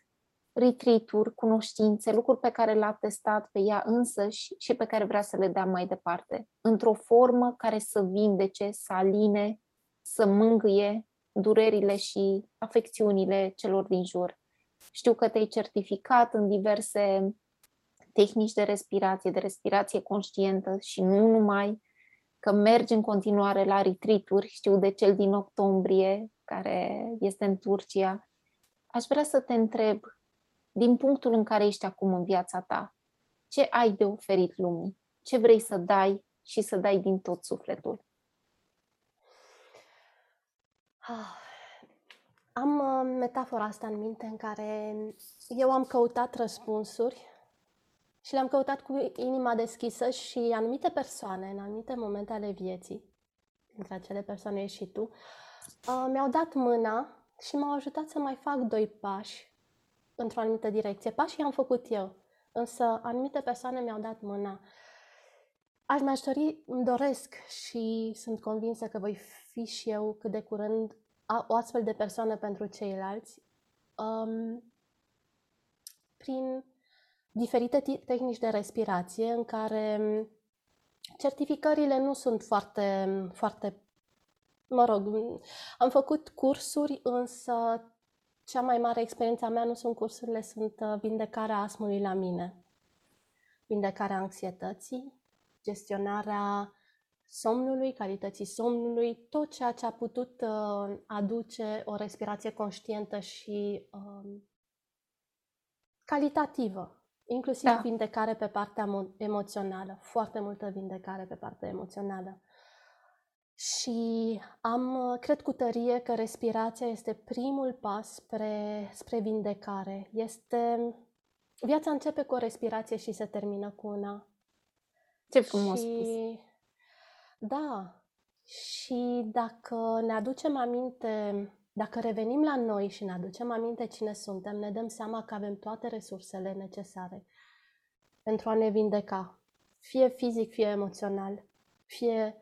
retreat-uri, cunoștințe, lucruri pe care le-a testat pe ea însă și, și pe care vrea să le dea mai departe, într-o formă care să vindece, să aline, să mângâie durerile și afecțiunile celor din jur. Știu că te-ai certificat în diverse tehnici de respirație, de respirație conștientă și nu numai, că mergi în continuare la retreat-uri, știu de cel din octombrie, care este în Turcia. Aș vrea să te întreb, din punctul în care ești acum în viața ta, ce ai de oferit lumii? Ce vrei să dai și să dai din tot sufletul? Ah, am uh, metafora asta în minte în care eu am căutat răspunsuri și le-am căutat cu inima deschisă și anumite persoane, în anumite momente ale vieții, dintre acele persoane ești și tu, uh, mi-au dat mâna și m-au ajutat să mai fac doi pași într-o anumită direcție. Pașii am făcut eu, însă anumite persoane mi-au dat mâna. Aș mai dori, îmi doresc și sunt convinsă că voi fi și eu cât de curând o astfel de persoană pentru ceilalți um, prin diferite tehnici de respirație în care certificările nu sunt foarte, foarte mă rog, am făcut cursuri, însă cea mai mare experiență a mea nu sunt cursurile, sunt uh, vindecarea asmului la mine, vindecarea anxietății, gestionarea somnului, calității somnului, tot ceea ce a putut uh, aduce o respirație conștientă și uh, calitativă, inclusiv da. vindecare pe partea emo- emoțională, foarte multă vindecare pe partea emoțională. Și am, cred cu tărie că respirația este primul pas spre, spre vindecare. Este, viața începe cu o respirație și se termină cu una. Ce frumos și, spus! Da, și dacă ne aducem aminte, dacă revenim la noi și ne aducem aminte cine suntem, ne dăm seama că avem toate resursele necesare pentru a ne vindeca, fie fizic, fie emoțional, fie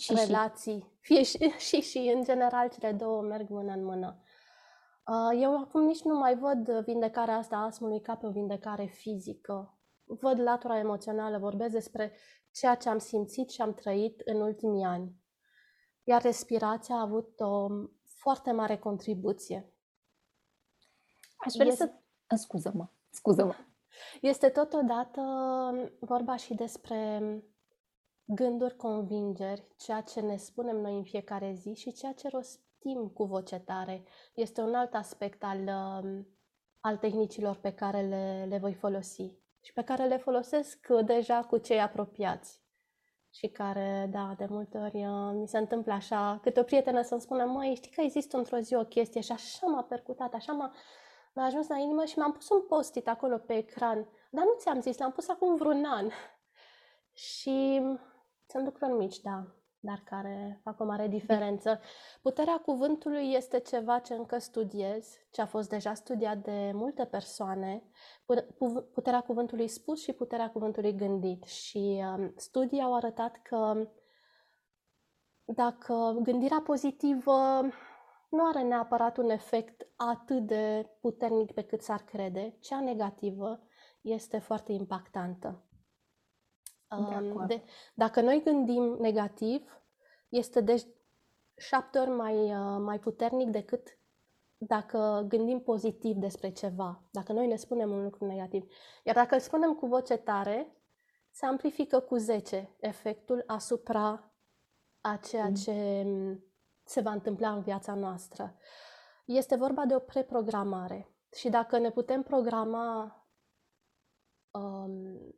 și relații, și. fie și, și și în general cele două merg mână în mână. Uh, eu acum nici nu mai văd vindecarea asta a asmului ca pe o vindecare fizică. Văd latura emoțională, vorbesc despre ceea ce am simțit și am trăit în ultimii ani. Iar respirația a avut o foarte mare contribuție. Aș vrea este... să... Scuză-mă, scuză-mă. Este totodată vorba și despre gânduri, convingeri, ceea ce ne spunem noi în fiecare zi și ceea ce rostim cu voce tare. Este un alt aspect al, um, al tehnicilor pe care le, le voi folosi și pe care le folosesc deja cu cei apropiați și care, da, de multe ori uh, mi se întâmplă așa, câte o prietenă să-mi spună, măi, știi că există într-o zi o chestie și așa m-a percutat, așa m-a, m-a ajuns la inimă și m-am pus un post-it acolo pe ecran. Dar nu ți-am zis, l-am pus acum vreun an. Și sunt lucruri mici, da, dar care fac o mare diferență. Puterea cuvântului este ceva ce încă studiez, ce a fost deja studiat de multe persoane. Puterea cuvântului spus și puterea cuvântului gândit. Și um, studii au arătat că dacă gândirea pozitivă nu are neapărat un efect atât de puternic pe cât s-ar crede, cea negativă este foarte impactantă. De, de dacă noi gândim negativ, este de șapte ori mai, uh, mai puternic decât dacă gândim pozitiv despre ceva, dacă noi ne spunem un lucru negativ. Iar dacă îl spunem cu voce tare, se amplifică cu 10 efectul asupra a ceea mm. ce se va întâmpla în viața noastră. Este vorba de o preprogramare. Și dacă ne putem programa um,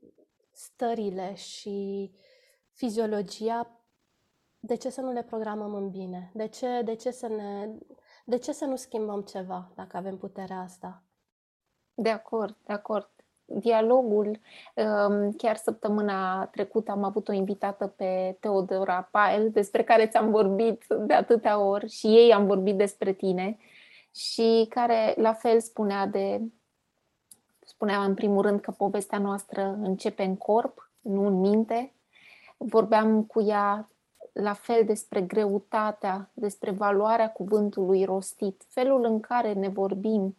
stările și fiziologia, de ce să nu le programăm în bine? De ce, de ce, să, ne, de ce să nu schimbăm ceva dacă avem puterea asta? De acord, de acord. Dialogul, um, chiar săptămâna trecută am avut o invitată pe Teodora Pael, despre care ți-am vorbit de atâtea ori și ei am vorbit despre tine și care la fel spunea de spunea în primul rând că povestea noastră începe în corp, nu în minte. Vorbeam cu ea la fel despre greutatea, despre valoarea cuvântului rostit, felul în care ne vorbim,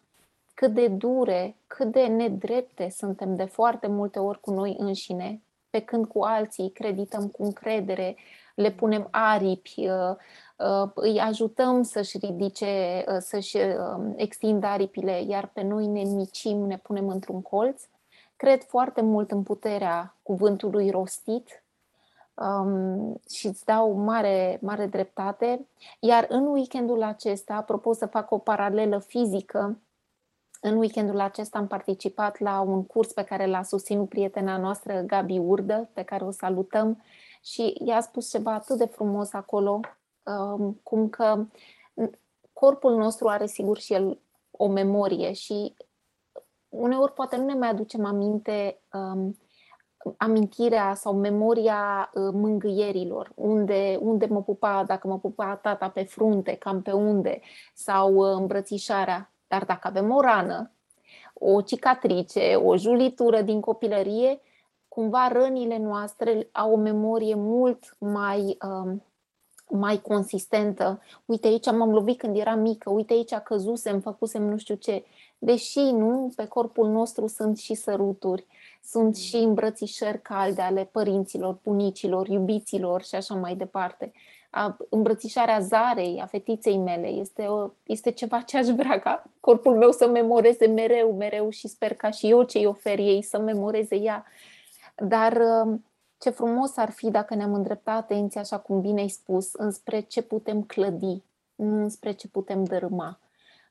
cât de dure, cât de nedrepte suntem de foarte multe ori cu noi înșine, pe când cu alții credităm cu încredere, le punem aripi, uh, uh, îi ajutăm să-și ridice, uh, să-și extindă aripile, iar pe noi ne micim, ne punem într-un colț. Cred foarte mult în puterea cuvântului rostit um, și îți dau mare, mare dreptate. Iar în weekendul acesta, apropo să fac o paralelă fizică, în weekendul acesta am participat la un curs pe care l-a susținut prietena noastră Gabi Urdă, pe care o salutăm, și ea a spus ceva atât de frumos acolo, um, cum că corpul nostru are sigur și el o memorie și uneori poate nu ne mai aducem aminte um, amintirea sau memoria uh, mângâierilor, unde, unde mă pupa, dacă mă pupa tata pe frunte, cam pe unde, sau uh, îmbrățișarea. Dar dacă avem o rană, o cicatrice, o julitură din copilărie, cumva rănile noastre au o memorie mult mai, um, mai consistentă. Uite, aici m-am lovit când eram mică, uite, aici căzusem, făcusem nu știu ce. Deși, nu, pe corpul nostru sunt și săruturi, sunt și îmbrățișări calde ale părinților, bunicilor, iubiților și așa mai departe. A, îmbrățișarea Zarei, a fetiței mele, este, o, este ceva ce aș vrea ca corpul meu să memoreze mereu, mereu și sper ca și eu ce-i ofer ei să memoreze ea. Dar ce frumos ar fi dacă ne-am îndreptat atenția, așa cum bine ai spus, înspre ce putem clădi, nu înspre ce putem dărâma,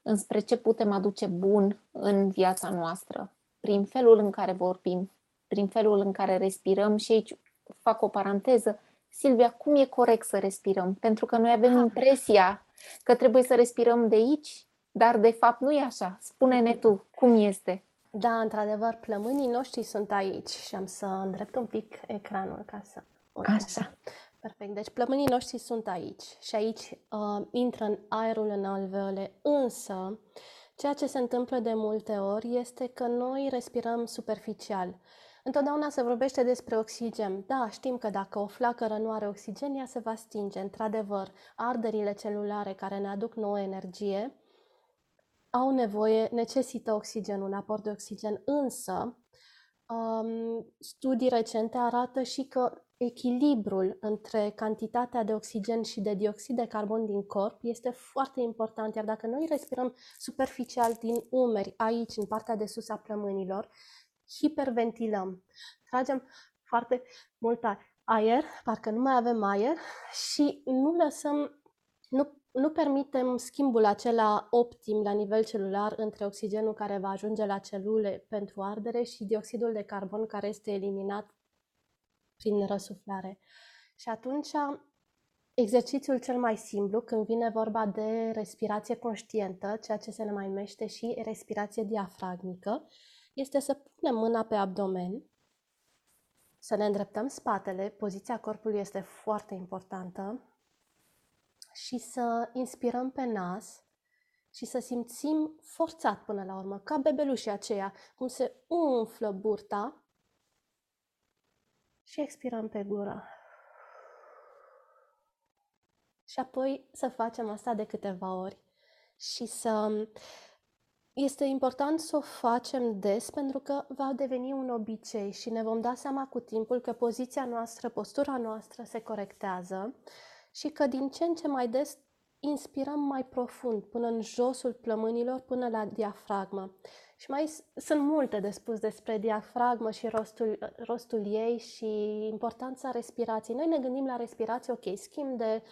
înspre ce putem aduce bun în viața noastră, prin felul în care vorbim, prin felul în care respirăm și aici fac o paranteză. Silvia, cum e corect să respirăm? Pentru că noi avem impresia că trebuie să respirăm de aici, dar de fapt nu e așa. Spune-ne tu, cum este? Da, într-adevăr, plămânii noștri sunt aici și am să îndrept un pic ecranul ca să... Așa. Perfect. Deci plămânii noștri sunt aici și aici uh, intră în aerul în alveole, însă ceea ce se întâmplă de multe ori este că noi respirăm superficial. Întotdeauna se vorbește despre oxigen. Da, știm că dacă o flacără nu are oxigen, ea se va stinge. Într-adevăr, arderile celulare care ne aduc nouă energie au nevoie, necesită oxigen, un aport de oxigen, însă um, studii recente arată și că echilibrul între cantitatea de oxigen și de dioxid de carbon din corp este foarte important, iar dacă noi respirăm superficial din umeri, aici, în partea de sus a plămânilor, hiperventilăm, tragem foarte mult aer, parcă nu mai avem aer și nu lăsăm, nu nu permitem schimbul acela optim la nivel celular între oxigenul care va ajunge la celule pentru ardere și dioxidul de carbon care este eliminat prin răsuflare. Și atunci, exercițiul cel mai simplu, când vine vorba de respirație conștientă, ceea ce se mai numește și respirație diafragmică, este să punem mâna pe abdomen, să ne îndreptăm spatele, poziția corpului este foarte importantă, și să inspirăm pe nas și să simțim forțat până la urmă, ca bebelușii aceia, cum se umflă burta și expirăm pe gură. Și apoi să facem asta de câteva ori și să... Este important să o facem des pentru că va deveni un obicei și ne vom da seama cu timpul că poziția noastră, postura noastră se corectează și că din ce în ce mai des inspirăm mai profund, până în josul plămânilor, până la diafragmă. Și mai sunt multe de spus despre diafragmă și rostul, rostul ei și importanța respirației. Noi ne gândim la respirație, ok, schimb de,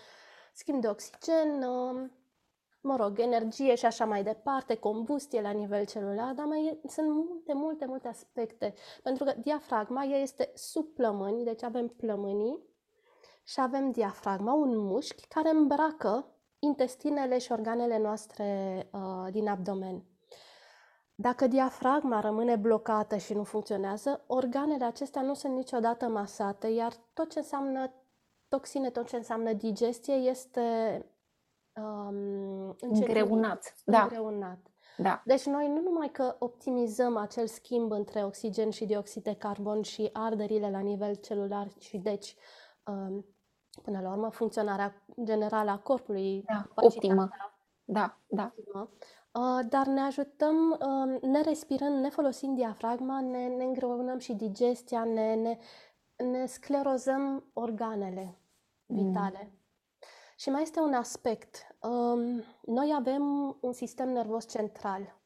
schimb de oxigen, um, mă rog, energie și așa mai departe, combustie la nivel celular, dar mai sunt multe, multe, multe aspecte. Pentru că diafragma ea este sub plămâni, deci avem plămânii, și avem diafragma, un mușchi care îmbracă intestinele și organele noastre uh, din abdomen. Dacă diafragma rămâne blocată și nu funcționează, organele acestea nu sunt niciodată masate, iar tot ce înseamnă toxine, tot ce înseamnă digestie este um, îngreunat. Da. îngreunat. Da. Deci noi nu numai că optimizăm acel schimb între oxigen și dioxid de carbon și arderile la nivel celular și deci um, până la urmă, funcționarea generală a corpului. Da, optimă. Da, da. Optimă. Uh, dar ne ajutăm, uh, ne respirând, ne folosind diafragma, ne, ne îngreunăm și digestia, ne, ne, ne sclerozăm organele vitale. Mm. Și mai este un aspect. Um, noi avem un sistem nervos central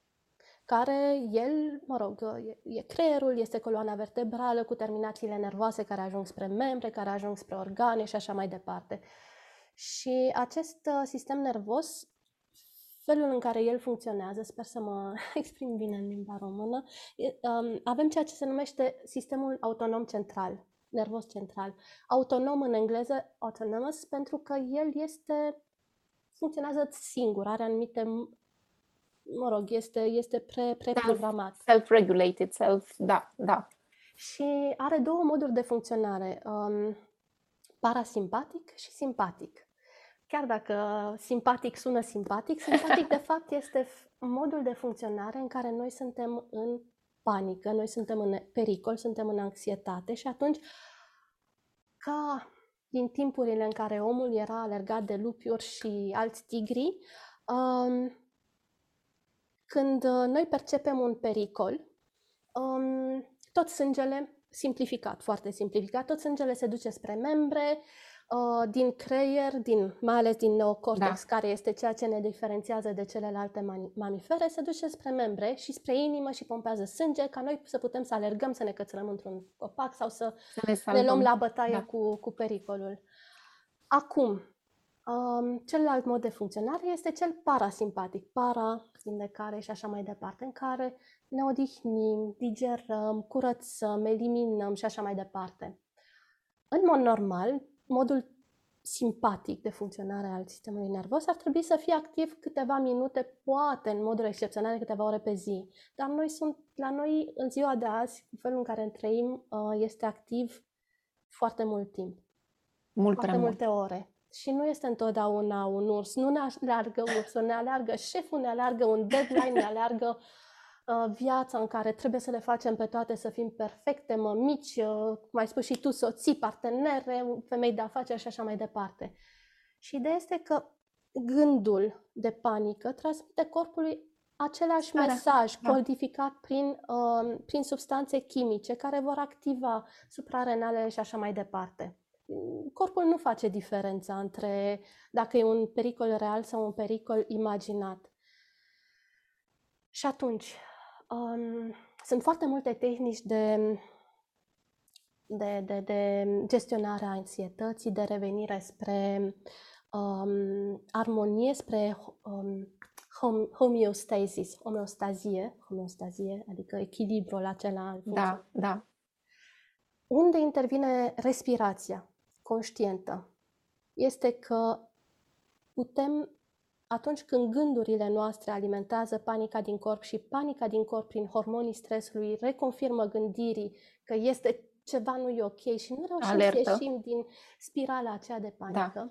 care el, mă rog, e, e creierul, este coloana vertebrală cu terminațiile nervoase care ajung spre membre, care ajung spre organe și așa mai departe. Și acest uh, sistem nervos, felul în care el funcționează, sper să mă exprim bine în limba română, um, avem ceea ce se numește sistemul autonom central, nervos central. Autonom în engleză, autonomous, pentru că el este funcționează singur, are anumite mă rog, este, este pre, preprogramat. Self-regulated, self, da, da. Și are două moduri de funcționare, um, parasimpatic și simpatic. Chiar dacă simpatic sună simpatic, simpatic de fapt este modul de funcționare în care noi suntem în panică, noi suntem în pericol, suntem în anxietate și atunci ca din timpurile în care omul era alergat de lupiuri și alți tigri, um, când uh, noi percepem un pericol, um, tot sângele, simplificat, foarte simplificat, tot sângele se duce spre membre, uh, din creier, din, mai ales din neocortex, da. care este ceea ce ne diferențiază de celelalte mamifere, se duce spre membre și spre inimă și pompează sânge ca noi să putem să alergăm, să ne cățărăm într-un copac sau să, să ne, ne luăm la bătaie da. cu, cu pericolul. Acum, um, celălalt mod de funcționare este cel parasimpatic, para, vindecare și așa mai departe, în care ne odihnim, digerăm, curățăm, eliminăm și așa mai departe. În mod normal, modul simpatic de funcționare al sistemului nervos ar trebui să fie activ câteva minute, poate în modul excepțional câteva ore pe zi. Dar noi sunt, la noi, în ziua de azi, felul în care trăim, uh, este activ foarte mult timp. Mult foarte multe mult. ore. Și nu este întotdeauna un urs. Nu ne aleargă ursul, ne aleargă șeful, ne aleargă un deadline, ne aleargă Uh, viața în care trebuie să le facem pe toate să fim perfecte, mămici, uh, cum ai spus și tu, soții, partenere, femei de afaceri și așa mai departe. Și ideea este că gândul de panică transmite corpului același da, mesaj da. codificat prin, uh, prin substanțe chimice care vor activa suprarenalele și așa mai departe. Corpul nu face diferența între dacă e un pericol real sau un pericol imaginat. Și atunci, Um, sunt foarte multe tehnici de, de, de, de gestionare a anxietății, de revenire spre um, armonie, spre um, hom- homeostasis, homeostazie, homeostazie, adică echilibrul acela. Da, da. Unde intervine respirația conștientă? Este că putem atunci când gândurile noastre alimentează panica din corp și panica din corp prin hormonii stresului reconfirmă gândirii că este ceva nu e ok și nu reușim Alertă. să ieșim din spirala aceea de panică, da.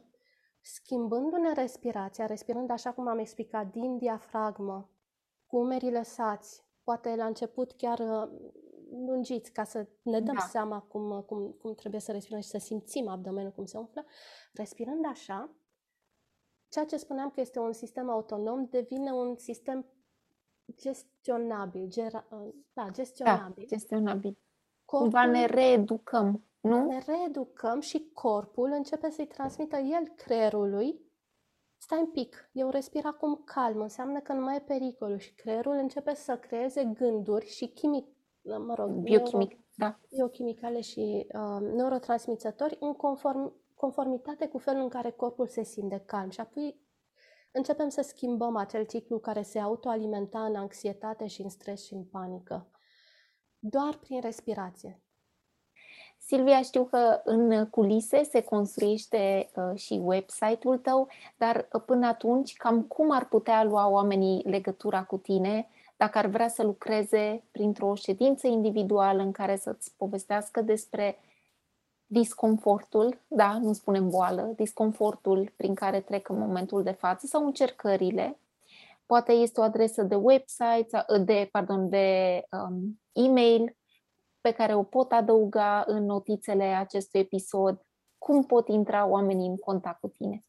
schimbându-ne respirația, respirând așa cum am explicat, din diafragmă, cu umerii lăsați, poate la început chiar uh, lungiți ca să ne dăm da. seama cum, cum, cum trebuie să respirăm și să simțim abdomenul cum se umflă, respirând așa, ceea ce spuneam că este un sistem autonom devine un sistem gestionabil, gera, uh, da, gestionabil. Da, gestionabil. Corpul, Cumva ne reeducăm, nu? Ne reeducăm și corpul începe să-i transmită el creierului stai un pic, eu respir acum calm, înseamnă că nu mai e pericolul și creierul începe să creeze gânduri și chimic, mă rog, biochimic, neuro, da. biochimicale și uh, neurotransmițători în conform, conformitate cu felul în care corpul se simte calm și apoi începem să schimbăm acel ciclu care se autoalimenta în anxietate și în stres și în panică. Doar prin respirație. Silvia, știu că în culise se construiește uh, și website-ul tău, dar uh, până atunci, cam cum ar putea lua oamenii legătura cu tine dacă ar vrea să lucreze printr-o ședință individuală în care să-ți povestească despre disconfortul, da, nu spunem boală, disconfortul prin care trec în momentul de față sau încercările. Poate este o adresă de website, de, pardon, de um, e-mail pe care o pot adăuga în notițele acestui episod. Cum pot intra oamenii în contact cu tine?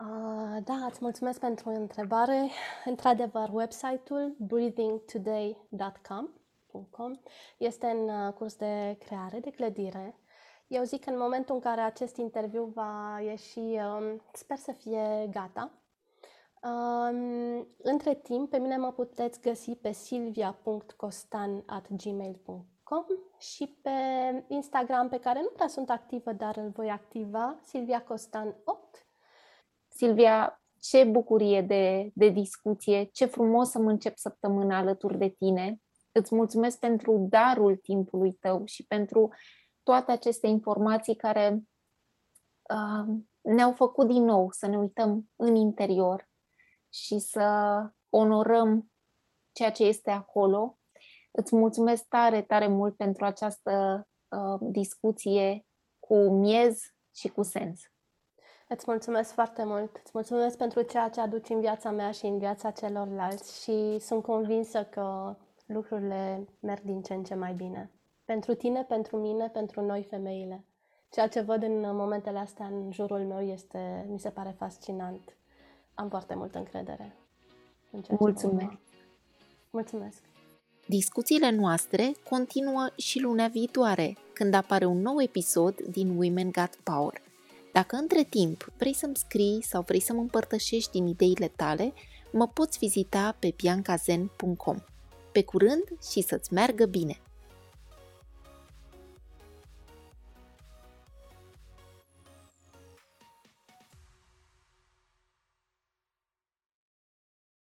Uh, da, îți mulțumesc pentru întrebare. Într-adevăr, website-ul breathingtoday.com este în uh, curs de creare, de clădire eu zic că în momentul în care acest interviu va ieși, um, sper să fie gata. Um, între timp, pe mine mă puteți găsi pe silvia.costan.gmail.com și pe Instagram, pe care nu prea sunt activă, dar îl voi activa, Silvia Costan 8. Silvia, ce bucurie de, de discuție, ce frumos să mă încep săptămâna alături de tine. Îți mulțumesc pentru darul timpului tău și pentru toate aceste informații care uh, ne-au făcut din nou să ne uităm în interior și să onorăm ceea ce este acolo. Îți mulțumesc tare, tare mult pentru această uh, discuție cu miez și cu sens. Îți mulțumesc foarte mult. Îți mulțumesc pentru ceea ce aduci în viața mea și în viața celorlalți și sunt convinsă că lucrurile merg din ce în ce mai bine. Pentru tine, pentru mine, pentru noi femeile. ceea ce văd în momentele astea în jurul meu este, mi se pare fascinant. Am foarte multă încredere. În ceea Mulțumesc! Ce Mulțumesc! Discuțiile noastre continuă și luna viitoare, când apare un nou episod din Women Got Power. Dacă între timp vrei să-mi scrii sau vrei să mă împărtășești din ideile tale, mă poți vizita pe biancazen.com. Pe curând și să-ți meargă bine!